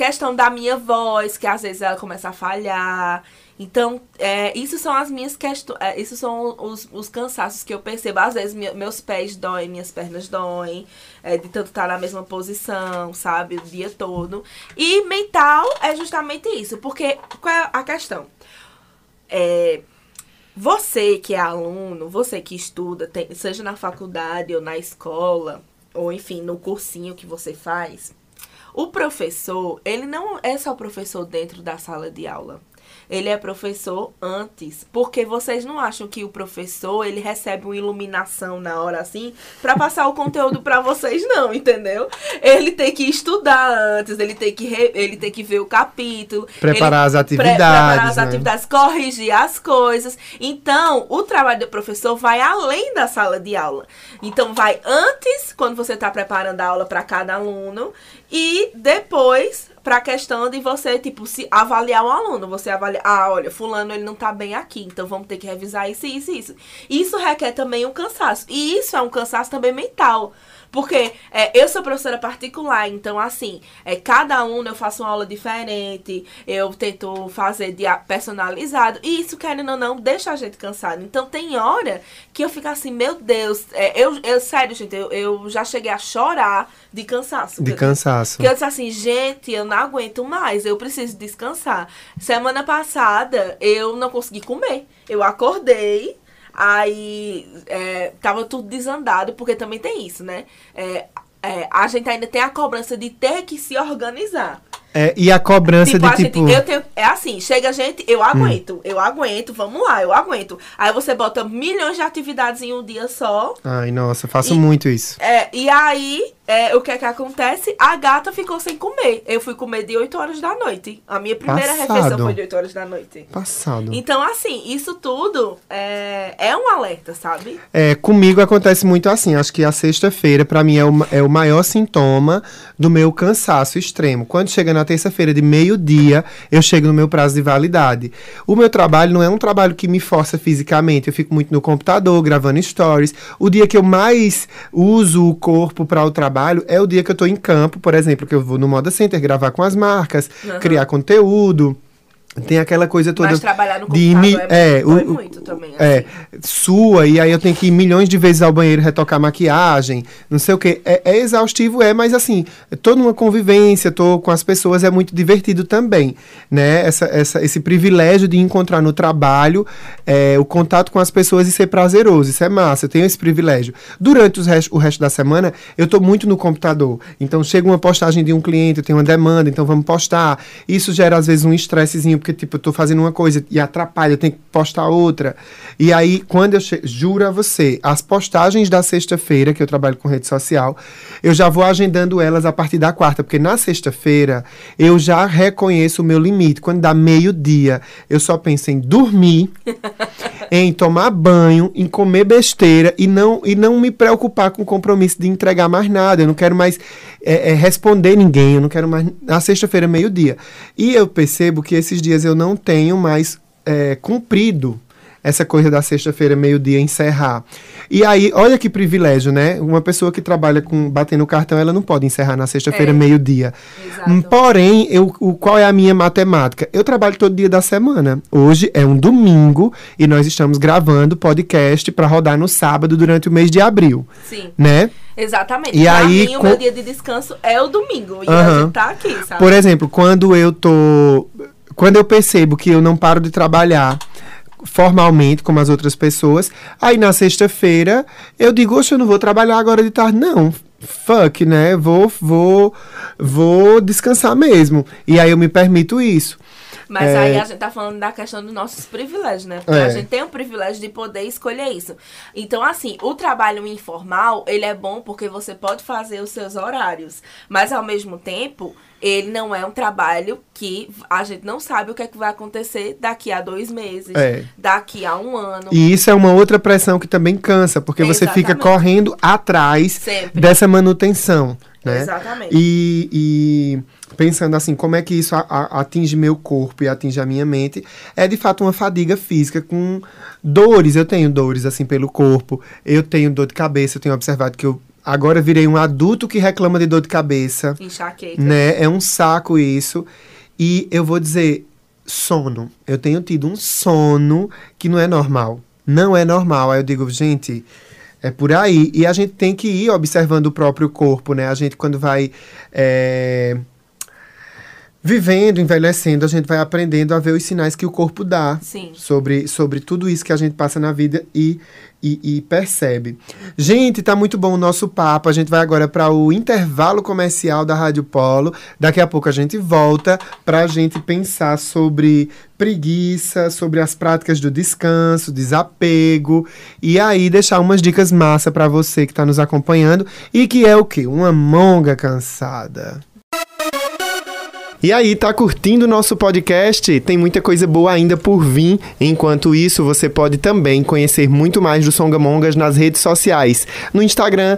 questão da minha voz, que às vezes ela começa a falhar. Então, é, isso são as minhas questões. É, isso são os, os cansaços que eu percebo. Às vezes me- meus pés doem, minhas pernas doem, é, de tanto estar na mesma posição, sabe, o dia todo. E mental é justamente isso. Porque qual é a questão? É, você que é aluno, você que estuda, tem- seja na faculdade ou na escola, ou enfim, no cursinho que você faz, o professor, ele não é só professor dentro da sala de aula. Ele é professor antes, porque vocês não acham que o professor, ele recebe uma iluminação na hora assim pra passar o conteúdo pra vocês não, entendeu? Ele tem que estudar antes, ele tem que re- ele tem que ver o capítulo, Preparar as pre- atividades, preparar as né? atividades, corrigir as coisas. Então, o trabalho do professor vai além da sala de aula. Então, vai antes, quando você está preparando a aula para cada aluno, e depois para a questão de você, tipo, se avaliar o aluno. Você avaliar, ah, olha, fulano ele não tá bem aqui, então vamos ter que revisar isso, isso, isso. Isso requer também um cansaço. E isso é um cansaço também mental. Porque é, eu sou professora particular, então assim, é, cada aluno eu faço uma aula diferente, eu tento fazer de, personalizado, e isso, querendo ou não, deixa a gente cansado. Então tem hora que eu fico assim, meu Deus, é, eu, eu sério, gente, eu, eu já cheguei a chorar de cansaço. De cansaço. que eu disse assim, gente, eu não aguento mais, eu preciso descansar. Semana passada, eu não consegui comer. Eu acordei, aí é, tava tudo desandado, porque também tem isso, né? É, é, a gente ainda tem a cobrança de ter que se organizar. É, e a cobrança Tipo, de a gente, tipo. eu tenho, é assim, chega a gente, eu aguento, eu aguento, vamos lá, eu aguento. Aí você bota milhões de atividades em um dia só, Ai, nossa, faço E- muito isso. é, e aí é, o que é que acontece? A gata ficou sem comer. Eu fui comer de 8 horas da noite. A minha primeira Passado. refeição foi de 8 horas da noite. Passado. Então, assim, isso tudo é, é um alerta, sabe? É, comigo acontece muito assim. Acho que a sexta-feira, pra mim, é o, é o maior sintoma do meu cansaço extremo. Quando chega na terça-feira de meio-dia, eu chego no meu prazo de validade. O meu trabalho não é um trabalho que me força fisicamente. Eu fico muito no computador, gravando stories. O dia que eu mais uso o corpo para o trabalho é o dia que eu tô em campo, por exemplo, que eu vou no Moda Center gravar com as marcas, criar conteúdo. Tem aquela coisa toda. Mas trabalhar no de computador imi- é, é, o- muito também. é, assim. sua, e aí eu tenho que ir milhões de vezes ao banheiro retocar maquiagem, não sei o que. É, é exaustivo, é, mas assim, tô numa convivência, tô com as pessoas, é muito divertido também, né? Essa, essa, esse privilégio de encontrar no trabalho é, o contato com as pessoas e ser prazeroso, isso é massa, eu tenho esse privilégio. Durante os resto, o resto da semana, eu tô muito no computador, então chega uma postagem de um cliente, eu tenho uma demanda, então vamos postar. Isso gera às vezes um estressezinho, porque tipo, eu tô fazendo uma coisa e atrapalha, eu tenho que postar outra. E aí, quando eu che... juro a você, as postagens da sexta-feira, que eu trabalho com rede social, eu já vou agendando elas a partir da quarta, porque na sexta-feira eu já reconheço o meu limite. Quando dá meio-dia, eu só penso em dormir, em tomar banho, em comer besteira e não, e não me preocupar com o compromisso de entregar mais nada. Eu não quero mais é, é, responder ninguém, eu não quero mais. Na sexta-feira, meio-dia. E eu percebo que esses dias eu não tenho mais é, cumprido essa coisa da sexta-feira, meio-dia, encerrar. E aí, olha que privilégio, né? Uma pessoa que trabalha com batendo cartão, ela não pode encerrar na sexta-feira, É. meio-dia. Porém, eu, o, qual é a minha matemática? Eu trabalho todo dia da semana. Hoje é um domingo e nós estamos gravando podcast para rodar no sábado durante o mês de abril, Sim, né? exatamente. E pra aí, mim, o com- meu dia de descanso é o domingo. E a Aham. gente tá aqui, sabe? Por exemplo, quando eu tô. Quando eu percebo que eu não paro de trabalhar formalmente, como as outras pessoas, aí na sexta-feira eu digo, oxe, eu não vou trabalhar agora de tarde, não. Fuck, né? Vou, vou, vou descansar mesmo. E aí eu me permito isso. Mas É. aí a gente tá falando da questão dos nossos privilégios, né? Porque É. a gente tem o privilégio de poder escolher isso. Então, assim, o trabalho informal, ele é bom porque você pode fazer os seus horários. Mas, ao mesmo tempo, ele não é um trabalho que a gente não sabe o que é que vai acontecer daqui a dois meses, É. daqui a um ano. E isso é uma outra pressão que também cansa, porque você fica Exatamente. correndo atrás Sempre. dessa manutenção. Né? Exatamente. E, e pensando assim, como é que isso a- a- atinge meu corpo e atinge a minha mente, é de fato uma fadiga física com dores. Eu tenho dores assim pelo corpo, eu tenho dor de cabeça, eu tenho observado que eu agora virei um adulto que reclama de dor de cabeça, Enxaqueca. né? É um saco isso. E eu vou dizer, sono. Eu tenho tido um sono que não é normal. Não é normal. Aí eu digo, gente, é por aí. E a gente tem que ir observando o próprio corpo, né? A gente, quando vai. é, Vivendo, envelhecendo, a gente vai aprendendo a ver os sinais que o corpo dá Sim. sobre, sobre tudo isso que a gente passa na vida e, e, e percebe. Gente, tá muito bom o nosso papo. A gente vai agora para o intervalo comercial da Rádio Polo. Daqui a pouco a gente volta para a gente pensar sobre preguiça, sobre as práticas do descanso, desapego e aí deixar umas dicas massa para você que está nos acompanhando e que é o quê? Uma monga cansada. E aí, tá curtindo o nosso podcast? Tem muita coisa boa ainda por vir. Enquanto isso, você pode também conhecer muito mais do Songamongas nas redes sociais. No Instagram,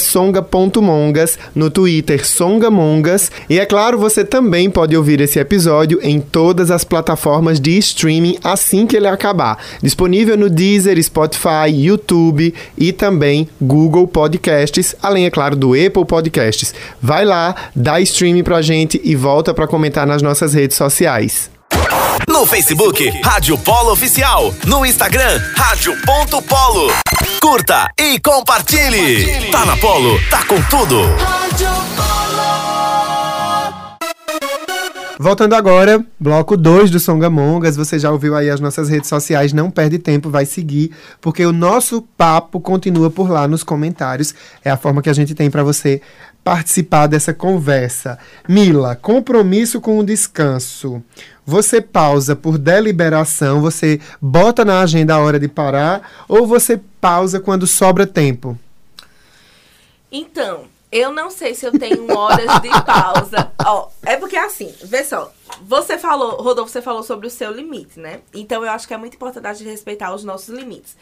songa.mongas, no Twitter, songamongas. E é claro, você também pode ouvir esse episódio em todas as plataformas de streaming assim que ele acabar. Disponível no Deezer, Spotify, YouTube e também Google Podcasts, além, é claro, do Apple Podcasts. Vai lá, dá streaming pra gente e volta pra comentar nas nossas redes sociais. No Facebook, Rádio Polo Oficial. No Instagram, Rádio.polo. Curta e compartilhe. Tá na Polo, tá com tudo. Voltando agora, bloco 2 do Songamongas. Você já ouviu aí as nossas redes sociais, não perde tempo, vai seguir, porque o nosso papo continua por lá nos comentários. É a forma que a gente tem para você participar dessa conversa. Mila, compromisso com o descanso. Você pausa por deliberação, você bota na agenda a hora de parar, ou você pausa quando sobra tempo? Então, Eu não sei se eu tenho horas de pausa. Ó, é porque assim, vê só. Você falou, Rodolfo, você falou sobre o seu limite, né? Então eu acho que é muito importante a gente respeitar os nossos limites.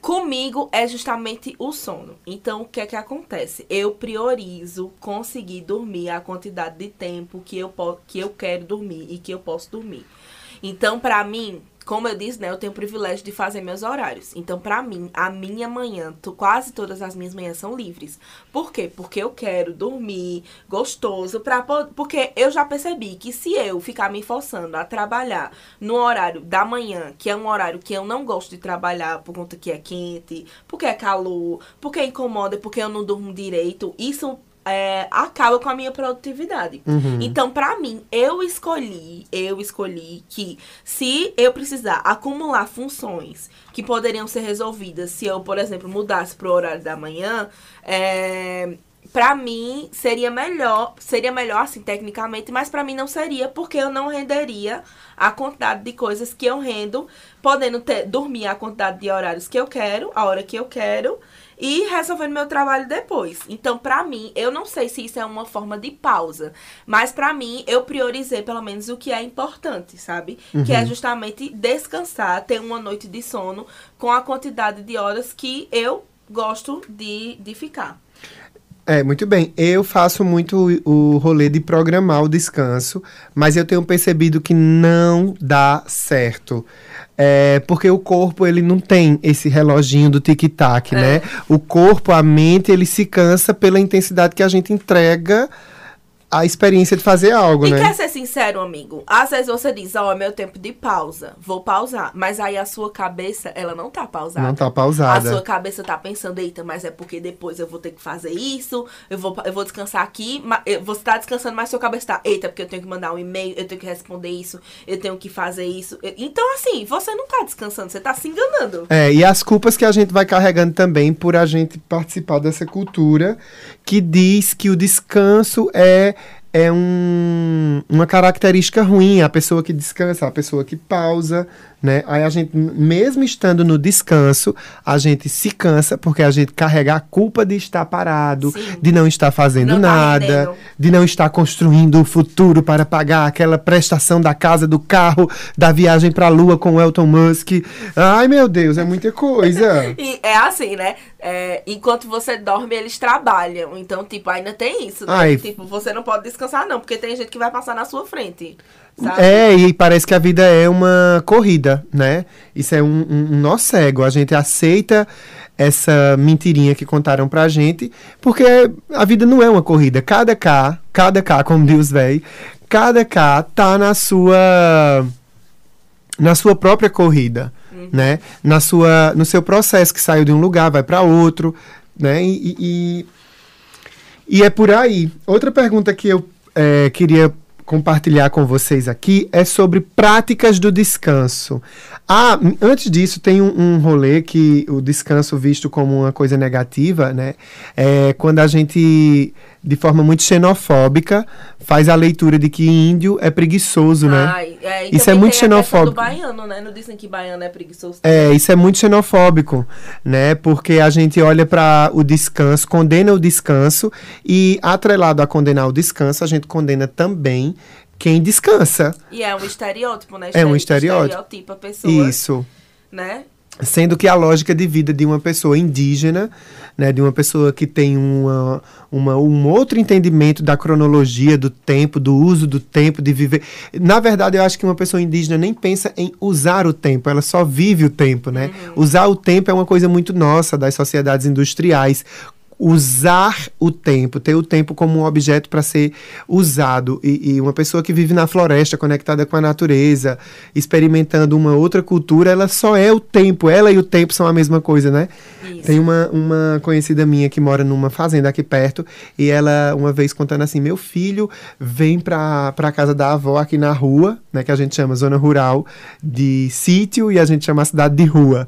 Comigo é justamente o sono. Então, o que é que acontece? Eu priorizo conseguir dormir a quantidade de tempo que eu, que eu quero dormir e que eu posso dormir. Então, pra mim, como eu disse, né, eu tenho o privilégio de fazer meus horários. Então, pra mim, a minha manhã, quase todas as minhas manhãs são livres. Por quê? Porque eu quero dormir gostoso para porque eu já percebi que se eu ficar me forçando a trabalhar no horário da manhã, que é um horário que eu não gosto de trabalhar por conta que é quente, porque é calor, porque incomoda, porque eu não durmo direito, isso é, acaba com a minha produtividade. Então, pra mim, eu escolhi, eu escolhi que se eu precisar acumular funções que poderiam ser resolvidas se eu, por exemplo, mudasse pro horário da manhã, é, Pra mim seria melhor, seria melhor assim tecnicamente, mas pra mim não seria porque eu não renderia a quantidade de coisas que eu rendo, podendo ter, dormir a quantidade de horários que eu quero, a hora que eu quero e resolvendo meu trabalho depois. Então, pra mim, eu não sei se isso é uma forma de pausa, mas pra mim eu priorizei pelo menos o que é importante, sabe? Que é justamente descansar, ter uma noite de sono com a quantidade de horas que eu gosto de, de ficar. É, muito bem. Eu faço muito o o rolê de programar o descanso, mas eu tenho percebido que não dá certo. É, porque o corpo, ele não tem esse reloginho do tic-tac, né? O corpo, a mente, ele se cansa pela intensidade que a gente entrega a experiência de fazer algo, E né? quer ser sincero, amigo? Às vezes você diz, ó, é meu tempo de pausa, vou pausar. Mas aí a sua cabeça, ela não tá pausada. Não tá A pausada. sua cabeça tá pensando, eita, mas é porque depois eu vou ter que fazer isso, eu vou, eu vou descansar aqui, você tá descansando, mas sua cabeça tá, eita, porque eu tenho que mandar um e-mail, eu tenho que responder isso, eu tenho que fazer isso. Então, assim, você não tá descansando, você tá se enganando. É, e as culpas que a gente vai carregando também por a gente participar dessa cultura que diz que o descanso é, é um, uma característica ruim. A pessoa que descansa, a pessoa que pausa, né? Aí a gente, mesmo estando no descanso, a gente se cansa porque a gente carrega a culpa de estar parado, Sim. de não estar fazendo Não tá nada, rendendo. de não estar construindo o futuro para pagar aquela prestação da casa, do carro, da viagem para a lua com o Elton Musk. Ai, meu Deus, é muita coisa. E é assim, né? É, enquanto você dorme, eles trabalham. Então, tipo, ainda tem isso, né? Ai. Tipo, você não pode descansar, não, porque tem gente que vai passar na sua frente. Sabe? É, e parece que a vida é uma corrida, né? Isso é um, um, um nó cego. A gente aceita essa mentirinha que contaram pra gente, porque a vida não é uma corrida. Cada K, cada K, como Deus véi, cada K tá na sua na sua própria corrida, né? Na sua, no seu processo que saiu de um lugar, vai para outro, né? E, e, e- é por aí. Outra pergunta que eu eh, queria compartilhar com vocês aqui é sobre práticas do descanso. Ah, antes disso, tem um, um rolê que o descanso visto como uma coisa negativa, né? É quando a gente, de forma muito xenofóbica, faz a leitura de que índio é preguiçoso, né? Ai, é, Isso também é muito xenofóbico. do baiano, né? Não dizem que baiano é preguiçoso. É, isso é muito xenofóbico, né? Porque a gente olha para o descanso, condena o descanso e atrelado a condenar o descanso, a gente condena também quem descansa. E é um estereótipo, né? É um Estere- estereótipo. Estereotipa a pessoa, Isso. né? Sendo que a lógica de vida de uma pessoa indígena, né, de uma pessoa que tem uma, uma, um outro entendimento da cronologia, do tempo, do uso do tempo, de viver. Na verdade, eu acho que uma pessoa indígena nem pensa em usar o tempo, ela só vive o tempo, né? Usar o tempo é uma coisa muito nossa das sociedades industriais. Usar o tempo, ter o tempo como um objeto para ser usado. E, e uma pessoa que vive na floresta, conectada com a natureza, experimentando uma outra cultura, ela só é o tempo. Ela e o tempo são a mesma coisa, né? Isso. Tem uma, uma conhecida minha que mora numa fazenda aqui perto, e ela, uma vez contando assim: meu filho vem pra, pra casa da avó aqui na rua, né? Que a gente chama zona rural de sítio e a gente chama a cidade de rua.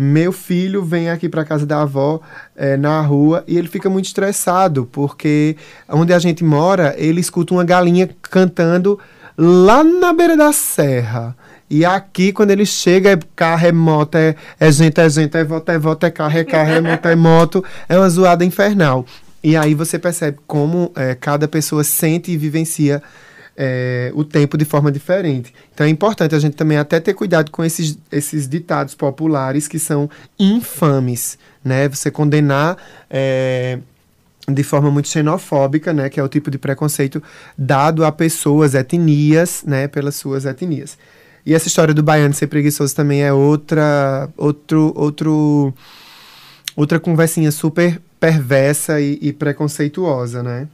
Meu filho vem aqui pra casa da avó eh, na rua e ele fica muito estressado, porque onde a gente mora, ele escuta uma galinha cantando lá na beira da serra. E aqui, quando ele chega, é carro, é moto, é, é gente, é gente, é voto, é voto, é carro, é carro, é moto, é moto. É uma zoada infernal. E aí você percebe como é, cada pessoa sente e vivencia é, o tempo de forma diferente. Então é importante a gente também até ter cuidado com esses, esses ditados populares que são infames, né? Você condenar é, de forma muito xenofóbica, né? Que é o tipo de preconceito dado a pessoas, etnias, né? Pelas suas etnias. E essa história do baiano ser preguiçoso também é outra, outro, outro, outra conversinha super perversa e, e preconceituosa, né?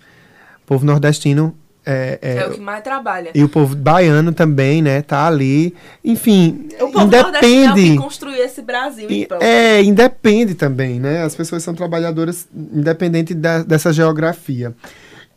O povo nordestino é, é, É o que mais trabalha. e o povo baiano também, né? Tá ali. Enfim, O povo nordestino é o que independe. construiu esse Brasil, E- então. É, independe também, né? As pessoas são trabalhadoras independente da- dessa geografia.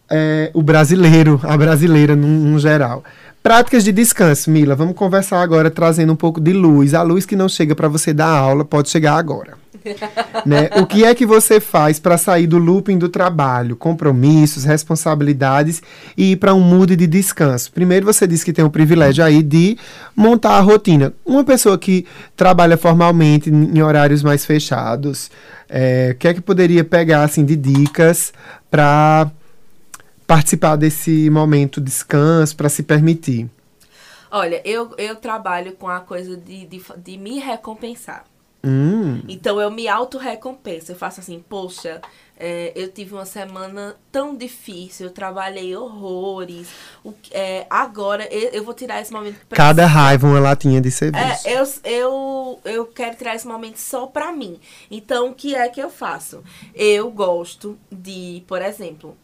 É, o brasileiro, a brasileira num, num geral. Práticas de descanso, Mila. Vamos conversar agora trazendo um pouco de luz. A luz que não chega para você dar aula pode chegar agora. né? O que é que você faz para sair do looping do trabalho, compromissos, responsabilidades e ir para um mood de descanso? Primeiro, você disse que tem o privilégio aí de montar a rotina. Uma pessoa que trabalha formalmente em horários mais fechados, é, o que é que poderia pegar assim de dicas para participar desse momento de descanso, para se permitir? Olha, eu, eu trabalho com a coisa de, de, de me recompensar. Hum, Então eu me auto-recompenso. Eu faço assim, poxa, é, eu tive uma semana tão difícil, eu trabalhei horrores. O é, agora eu, eu vou tirar esse momento pra cada raiva uma latinha de serviço. É, eu, eu, eu quero tirar esse momento só pra mim. Então, o que é que eu faço? Eu gosto de, por exemplo,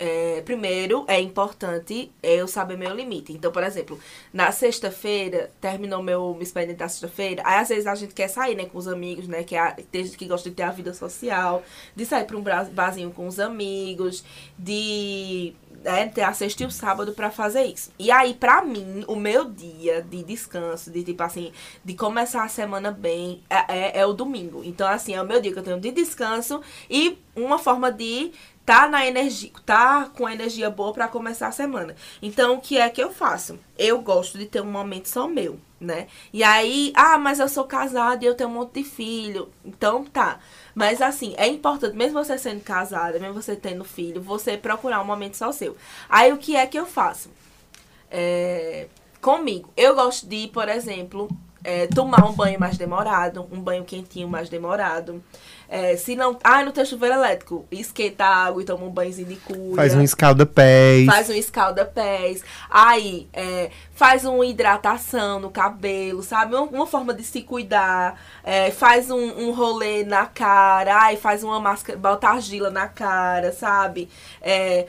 é, primeiro é importante eu saber meu limite. Então, por exemplo, na sexta-feira, terminou meu expediente da sexta-feira, aí às vezes a gente quer sair, né, com os amigos, né, que, é tem gente que gosta de ter a vida social, de sair pra um barzinho com os amigos, de né, ter a sexta e o sábado pra fazer isso. E aí, pra mim, o meu dia de descanso, de tipo assim, de começar a semana bem, é, é, é o domingo. Então, assim, é o meu dia que eu tenho de descanso e uma forma de tá na energia, tá com energia boa pra começar a semana. Então, o que é que eu faço? Eu gosto de ter um momento só meu, né? E aí, ah, mas eu sou casada e eu tenho um monte de filho. Então, tá. Mas assim, é importante, mesmo você sendo casada, mesmo você tendo filho, você procurar um momento só seu. Aí o que é que eu faço? É, comigo, eu gosto de, por exemplo, é, tomar um banho mais demorado, um banho quentinho mais demorado. É, se não. Ah, não tem chuveiro elétrico. Esquenta a água e toma um banhozinho de cuia. Faz um escalda-pés. Faz um escalda-pés. Aí, é, faz uma hidratação no cabelo, sabe? Uma, uma forma de se cuidar. É, faz um, um rolê na cara. Aí, faz uma máscara, bota argila na cara, sabe? É,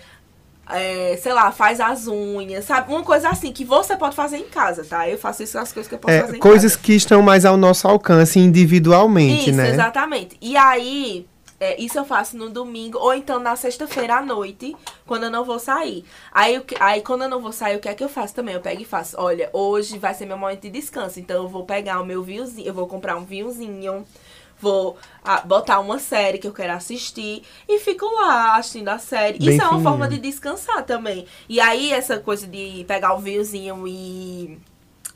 é, sei lá, faz as unhas, sabe? Uma coisa assim que você pode fazer em casa, tá? Eu faço isso as coisas que eu posso fazer É, em coisas casa. que estão mais ao nosso alcance individualmente, Isso, né? exatamente. E aí, é, isso eu faço no domingo, ou então na sexta-feira à noite, quando eu não vou sair. Aí, que- aí, quando eu não vou sair, o que é que eu faço também? Eu pego e faço, olha, hoje vai ser meu momento de descanso, então eu vou pegar o meu vinhozinho, eu vou comprar um vinhozinho, vou ah, botar uma série que eu quero assistir e fico lá assistindo a série. Bem isso é uma fininho. forma de descansar também. E aí, essa coisa de pegar o vinhozinho e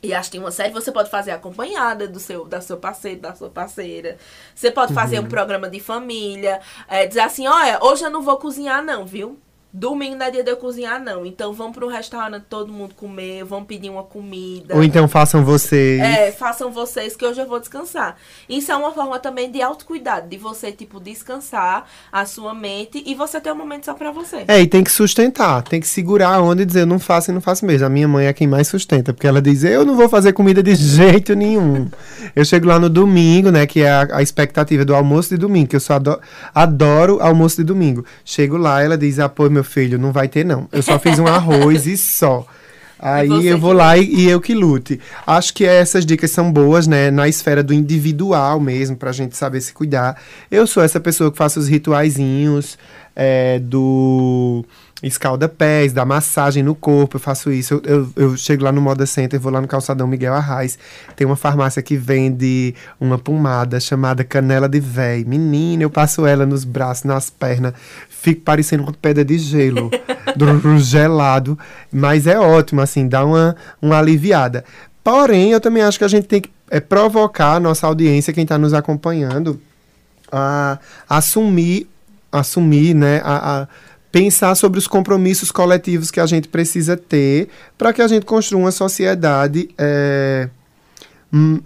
e assistir uma série, você pode fazer acompanhada do seu, da seu parceiro, da sua parceira. Você pode fazer Uhum. um programa de família, é, dizer assim, olha, hoje eu não vou cozinhar não, viu? Domingo não é dia de eu cozinhar não. Então vamos para um restaurante todo mundo comer, vamos pedir uma comida. Ou então façam vocês. É, façam vocês que hoje eu vou descansar. Isso é uma forma também de autocuidado, de você, tipo, descansar a sua mente e você ter um momento só pra você. É, e tem que sustentar, tem que segurar a onda e dizer, eu não faço e não faço mesmo. A minha mãe é quem mais sustenta, porque ela diz, eu não vou fazer comida de jeito nenhum. eu chego lá no domingo, né, que é a, a expectativa do almoço de domingo, que eu só adoro, adoro almoço de domingo. Chego lá, ela diz, ah, pô, meu filho, não vai ter não. Eu só fiz um arroz e só. Aí eu vou lá e, e eu que lute. Acho que essas dicas são boas, né? Na esfera do individual mesmo, pra gente saber se cuidar. Eu sou essa pessoa que faço os rituaizinhos é, do escalda-pés, da massagem no corpo. Eu faço isso. Eu, eu, eu chego lá no Moda Center, vou lá no calçadão Miguel Arraes. Tem uma farmácia que vende uma pomada chamada canela de véi. Menina, eu passo ela nos braços, nas pernas. Fico parecendo uma pedra de gelo. do gelado. Mas é ótimo, assim, dá uma, uma aliviada. Porém, eu também acho que a gente tem que é, provocar a nossa audiência, quem está nos acompanhando, a assumir assumir, né, a, a pensar sobre os compromissos coletivos que a gente precisa ter para que a gente construa uma sociedade é,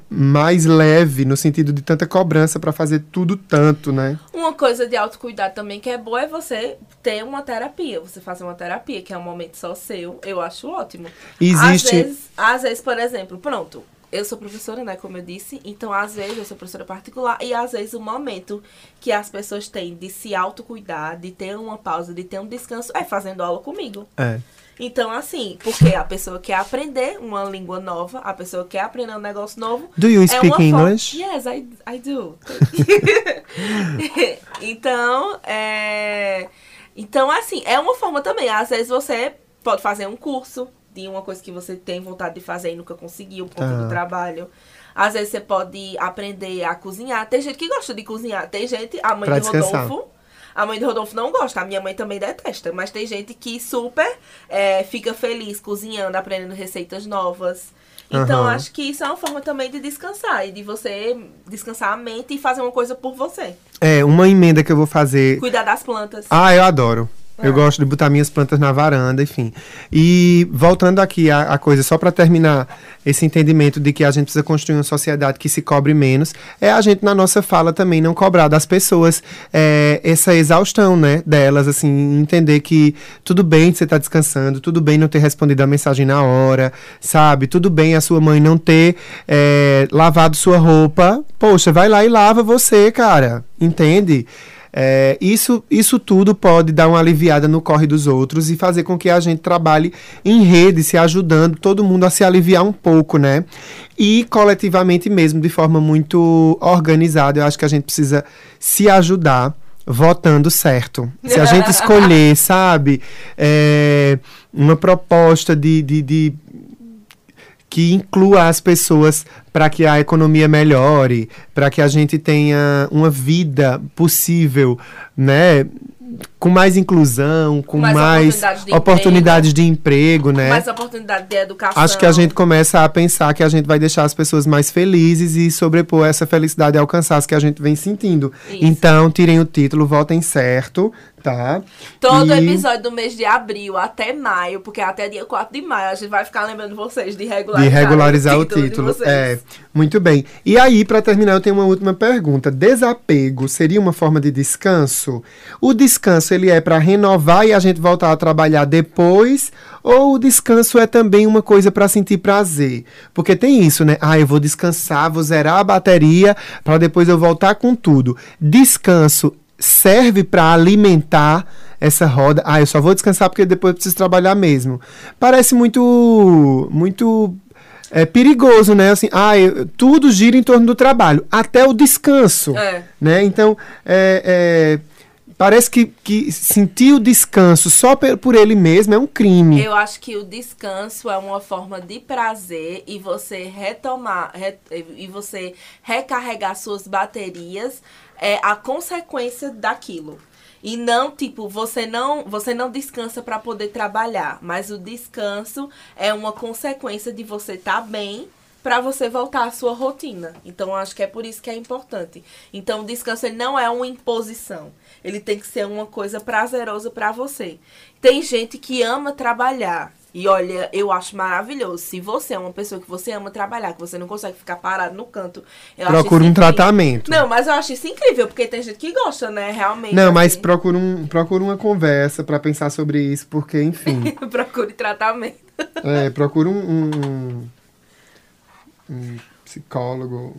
mais leve, no sentido de tanta cobrança para fazer tudo tanto, né? Uma coisa de autocuidado também que é boa é você ter uma terapia. Você fazer uma terapia, que é um momento só seu. Eu acho ótimo. Existe- Às vezes, às vezes, por exemplo, pronto. Eu sou professora, né, como eu disse. Então, às vezes, eu sou professora particular. E, às vezes, o momento que as pessoas têm de se autocuidar, de ter uma pausa, de ter um descanso, é fazendo aula comigo. É. Então, assim, porque a pessoa quer aprender uma língua nova, a pessoa quer aprender um negócio novo. Do you é speak English? Yes, I, I do. então, é... Então, assim, é uma forma também. Às vezes você pode fazer um curso uma coisa que você tem vontade de fazer e nunca conseguiu por conta Tá. do trabalho. Às vezes você pode aprender a cozinhar. Tem gente que gosta de cozinhar. Tem gente, a mãe Pra de descansar. Rodolfo, a mãe de Rodolfo não gosta, a minha mãe também detesta. Mas tem gente que super é, fica feliz cozinhando, aprendendo receitas novas. Então, Aham. acho que isso é uma forma também de descansar e de você descansar a mente e fazer uma coisa por você. É, uma emenda que eu vou fazer Cuidar das plantas. Ah, eu adoro. Eu gosto de botar minhas plantas na varanda, enfim. E voltando aqui à, à coisa, só para terminar esse entendimento de que a gente precisa construir uma sociedade que se cobre menos, é a gente, na nossa fala, também não cobrar das pessoas é, essa exaustão, né, delas, assim, entender que tudo bem você estar descansando, tudo bem não ter respondido a mensagem na hora, sabe? Tudo bem a sua mãe não ter é, lavado sua roupa. Poxa, vai lá e lava você, cara. Entende? É, isso, isso tudo pode dar uma aliviada no corre dos outros e fazer com que a gente trabalhe em rede, se ajudando, todo mundo a se aliviar um pouco, né? E coletivamente mesmo, de forma muito organizada. Eu acho que a gente precisa se ajudar votando certo. Se a gente escolher, sabe, é, uma proposta de, de, de que inclua as pessoas para que a economia melhore, para que a gente tenha uma vida possível, né? Com mais inclusão, com Mais mais, oportunidades de oportunidades de emprego, né? Mais oportunidade de educação. Acho que a gente começa a pensar que a gente vai deixar as pessoas mais felizes e sobrepor essa felicidade ao cansaço que a gente vem sentindo. Isso. Então, tirem o título, votem certo, tá? Todo E- episódio do mês de abril até maio, porque até dia 4 de maio a gente vai ficar lembrando vocês de regularizar, de regularizar o título. vocês. É, muito bem. E aí, para terminar, eu tenho uma última pergunta. Desapego seria uma forma de descanso? O descanso ele é para renovar e a gente voltar a trabalhar depois, ou o descanso é também uma coisa para sentir prazer? Porque tem isso, né? Ah, eu vou descansar, vou zerar a bateria para depois eu voltar com tudo. Descanso serve para alimentar essa roda. Ah, eu só vou descansar porque depois eu preciso trabalhar mesmo. Parece muito muito é perigoso, né? Assim, ah, eu- tudo gira em torno do trabalho, até o descanso, É. né? Então, é, é, parece que, que sentir o descanso só pe- por ele mesmo é um crime. Eu acho que o descanso é uma forma de prazer e você retomar re- e você recarregar suas baterias é a consequência daquilo. E não, tipo, você não, você não descansa para poder trabalhar, mas o descanso é uma consequência de você estar bem para você voltar à sua rotina. Então, acho que é por isso que é importante. Então, o descanso não é uma imposição. Ele tem que ser uma coisa prazerosa para você. Tem gente que ama trabalhar. E olha, eu acho maravilhoso. Se você é uma pessoa que você ama trabalhar, que você não consegue ficar parado no canto, eu Procura um tratamento. Não, mas eu acho isso incrível, porque tem gente que gosta, né? Realmente. Não, mas assim. procura, um, procura uma conversa para pensar sobre isso, porque, enfim, Procure tratamento. é, procura um, um- um psicólogo.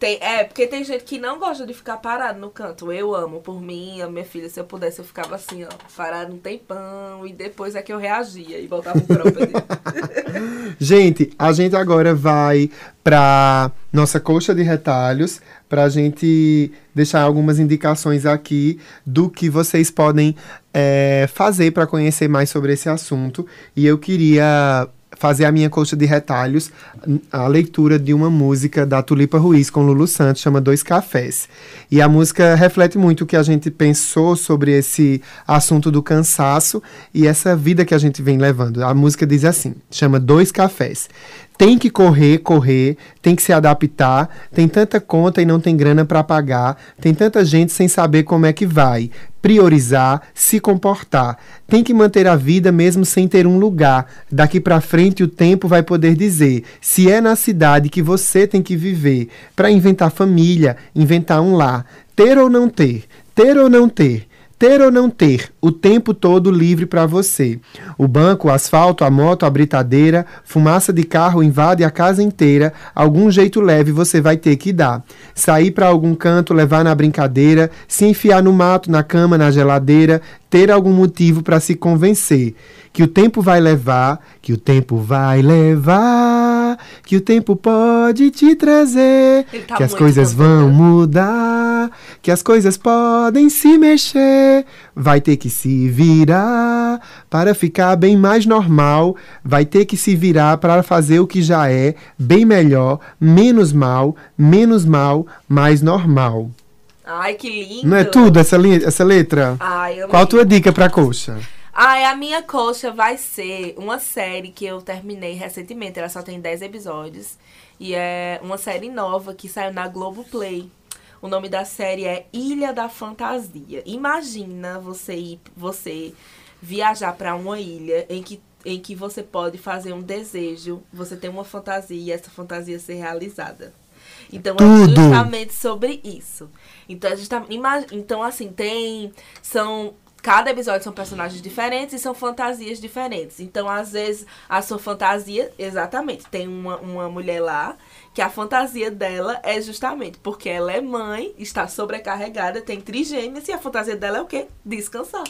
Tem, é, porque tem gente que não gosta de ficar parado no canto. Eu amo, por mim, a minha filha, se eu pudesse, eu ficava assim, ó, parado um tempão, e depois é que eu reagia e voltava pro próprio. Gente, a gente agora vai para nossa coxa de retalhos para a gente deixar algumas indicações aqui do que vocês podem é, fazer para conhecer mais sobre esse assunto. E eu queria fazer a minha coxa de retalhos, a leitura de uma música da Tulipa Ruiz com Lulu Santos, chama Dois Cafés. E a música reflete muito o que a gente pensou sobre esse assunto do cansaço e essa vida que a gente vem levando. A música diz assim, chama Dois Cafés. Tem que correr, correr, tem que se adaptar, tem tanta conta e não tem grana para pagar, tem tanta gente sem saber como é que vai. Priorizar, se comportar. Tem que manter a vida mesmo sem ter um lugar. Daqui para frente o tempo vai poder dizer se é na cidade que você tem que viver para inventar família, inventar um lar, ter ou não ter, ter ou não ter. Ter ou não ter, o tempo todo livre para você. O banco, o asfalto, a moto, a britadeira, fumaça de carro invade a casa inteira. Algum jeito leve você vai ter que dar. Sair para algum canto, levar na brincadeira, se enfiar no mato, na cama, na geladeira, ter algum motivo para se convencer que o tempo vai levar, que o tempo vai levar, que o tempo pode te trazer, tá que as coisas vão cantando. Que as coisas podem se mexer, vai ter que se virar para ficar bem mais normal, vai ter que se virar para fazer o que já é bem melhor, menos mal, menos mal, mais normal. Ai, que lindo. Não é tudo essa, essa letra? Ai, Qual a tua dica pra coxa? Ai, a minha coxa vai ser uma série que eu terminei recentemente. Ela só tem 10 episódios. E é uma série nova que saiu na Globoplay. O nome da série é Ilha da Fantasia. Imagina você ir, você viajar para uma ilha em que, em que você pode fazer um desejo, você tem uma fantasia e essa fantasia ser realizada. Então Tudo. é justamente sobre isso. Então, é justamente, então assim, tem. São. Cada episódio são personagens diferentes e são fantasias diferentes. Então, às vezes, a sua fantasia, exatamente, tem uma, uma mulher lá que a fantasia dela é justamente porque ela é mãe, está sobrecarregada, tem trigêmeos e a fantasia dela é o quê? Descansar.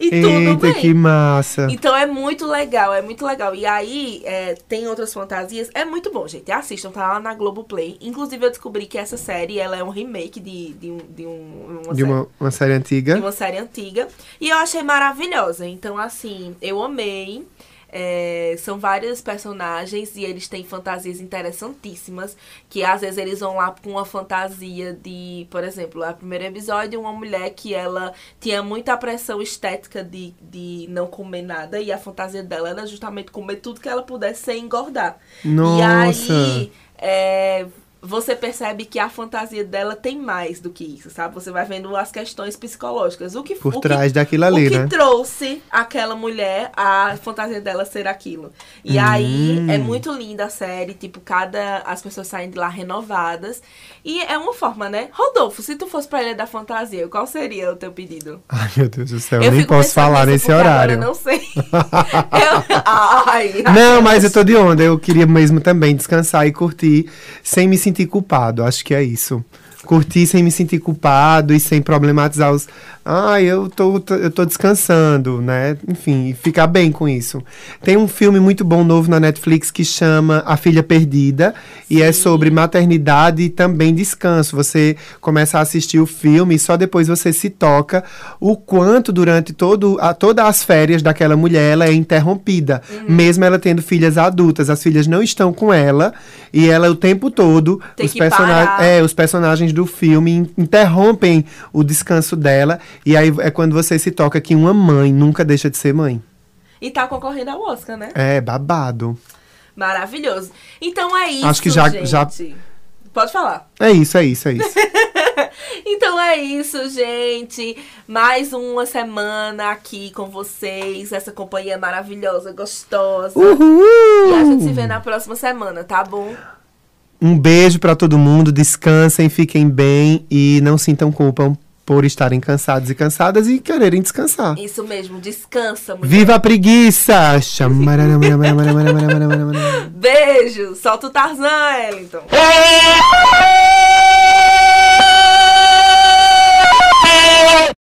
E tudo Eita, bem. que massa. Então é muito legal, é muito legal. E aí, é, tem outras fantasias. É muito bom, gente. Assistam, tá lá na Globoplay. Inclusive, eu descobri que essa série, ela é um remake de, de, um, de, um, uma, De série, uma, uma série antiga. de uma série antiga. E eu achei maravilhosa. Então, assim, eu amei. É, são vários personagens e eles têm fantasias interessantíssimas. Que às vezes eles vão lá com uma fantasia de, por exemplo, o primeiro episódio, uma mulher que ela tinha muita pressão estética de, de não comer nada. E a fantasia dela era justamente comer tudo que ela pudesse sem engordar. Nossa. E aí, é, você percebe que a fantasia dela tem mais do que isso, sabe? Você vai vendo as questões psicológicas. O que Por o trás que, daquilo ali, o que né? trouxe aquela mulher a fantasia dela ser aquilo. E aí Hum. é muito linda a série, tipo, cada as pessoas saem de lá renovadas. E é uma forma, né? Rodolfo, se tu fosse pra Ilha da Fantasia, qual seria o teu pedido? Ai, meu Deus do céu, eu nem posso falar nesse horário. Eu não sei. Eu- Ai, Não, mas eu tô de onda. Eu queria mesmo também descansar e curtir sem me sentir culpado. Acho que é isso. Curtir sem me sentir culpado e sem problematizar os. Ai, eu tô, eu tô descansando, né? Enfim, ficar bem com isso. Tem um filme muito bom novo na Netflix que chama A Filha Perdida e é sobre maternidade e também descanso. Você começa a assistir o filme e só depois você se toca o quanto durante todo, a, todas as férias daquela mulher ela é interrompida, mesmo ela tendo filhas adultas. As filhas não estão com ela e ela o tempo todo Tem os parar. é, os personagens do filme in- interrompem o descanso dela e aí é quando você se toca que uma mãe nunca deixa de ser mãe. E tá concorrendo ao Oscar, né? É babado. Maravilhoso. Então é isso, Acho que já- gente. já- Pode falar. É isso, é isso, é isso. Então é isso, gente. Mais uma semana aqui com vocês. Essa companhia maravilhosa, gostosa. Uhul! E a gente se vê na próxima semana, tá bom? Um beijo pra todo mundo, descansem, fiquem bem e não sintam culpa por estarem cansados e cansadas e quererem descansar. Isso mesmo, descansa, mulher. Viva a preguiça! Beijo. Solta o Tarzan, Ellington.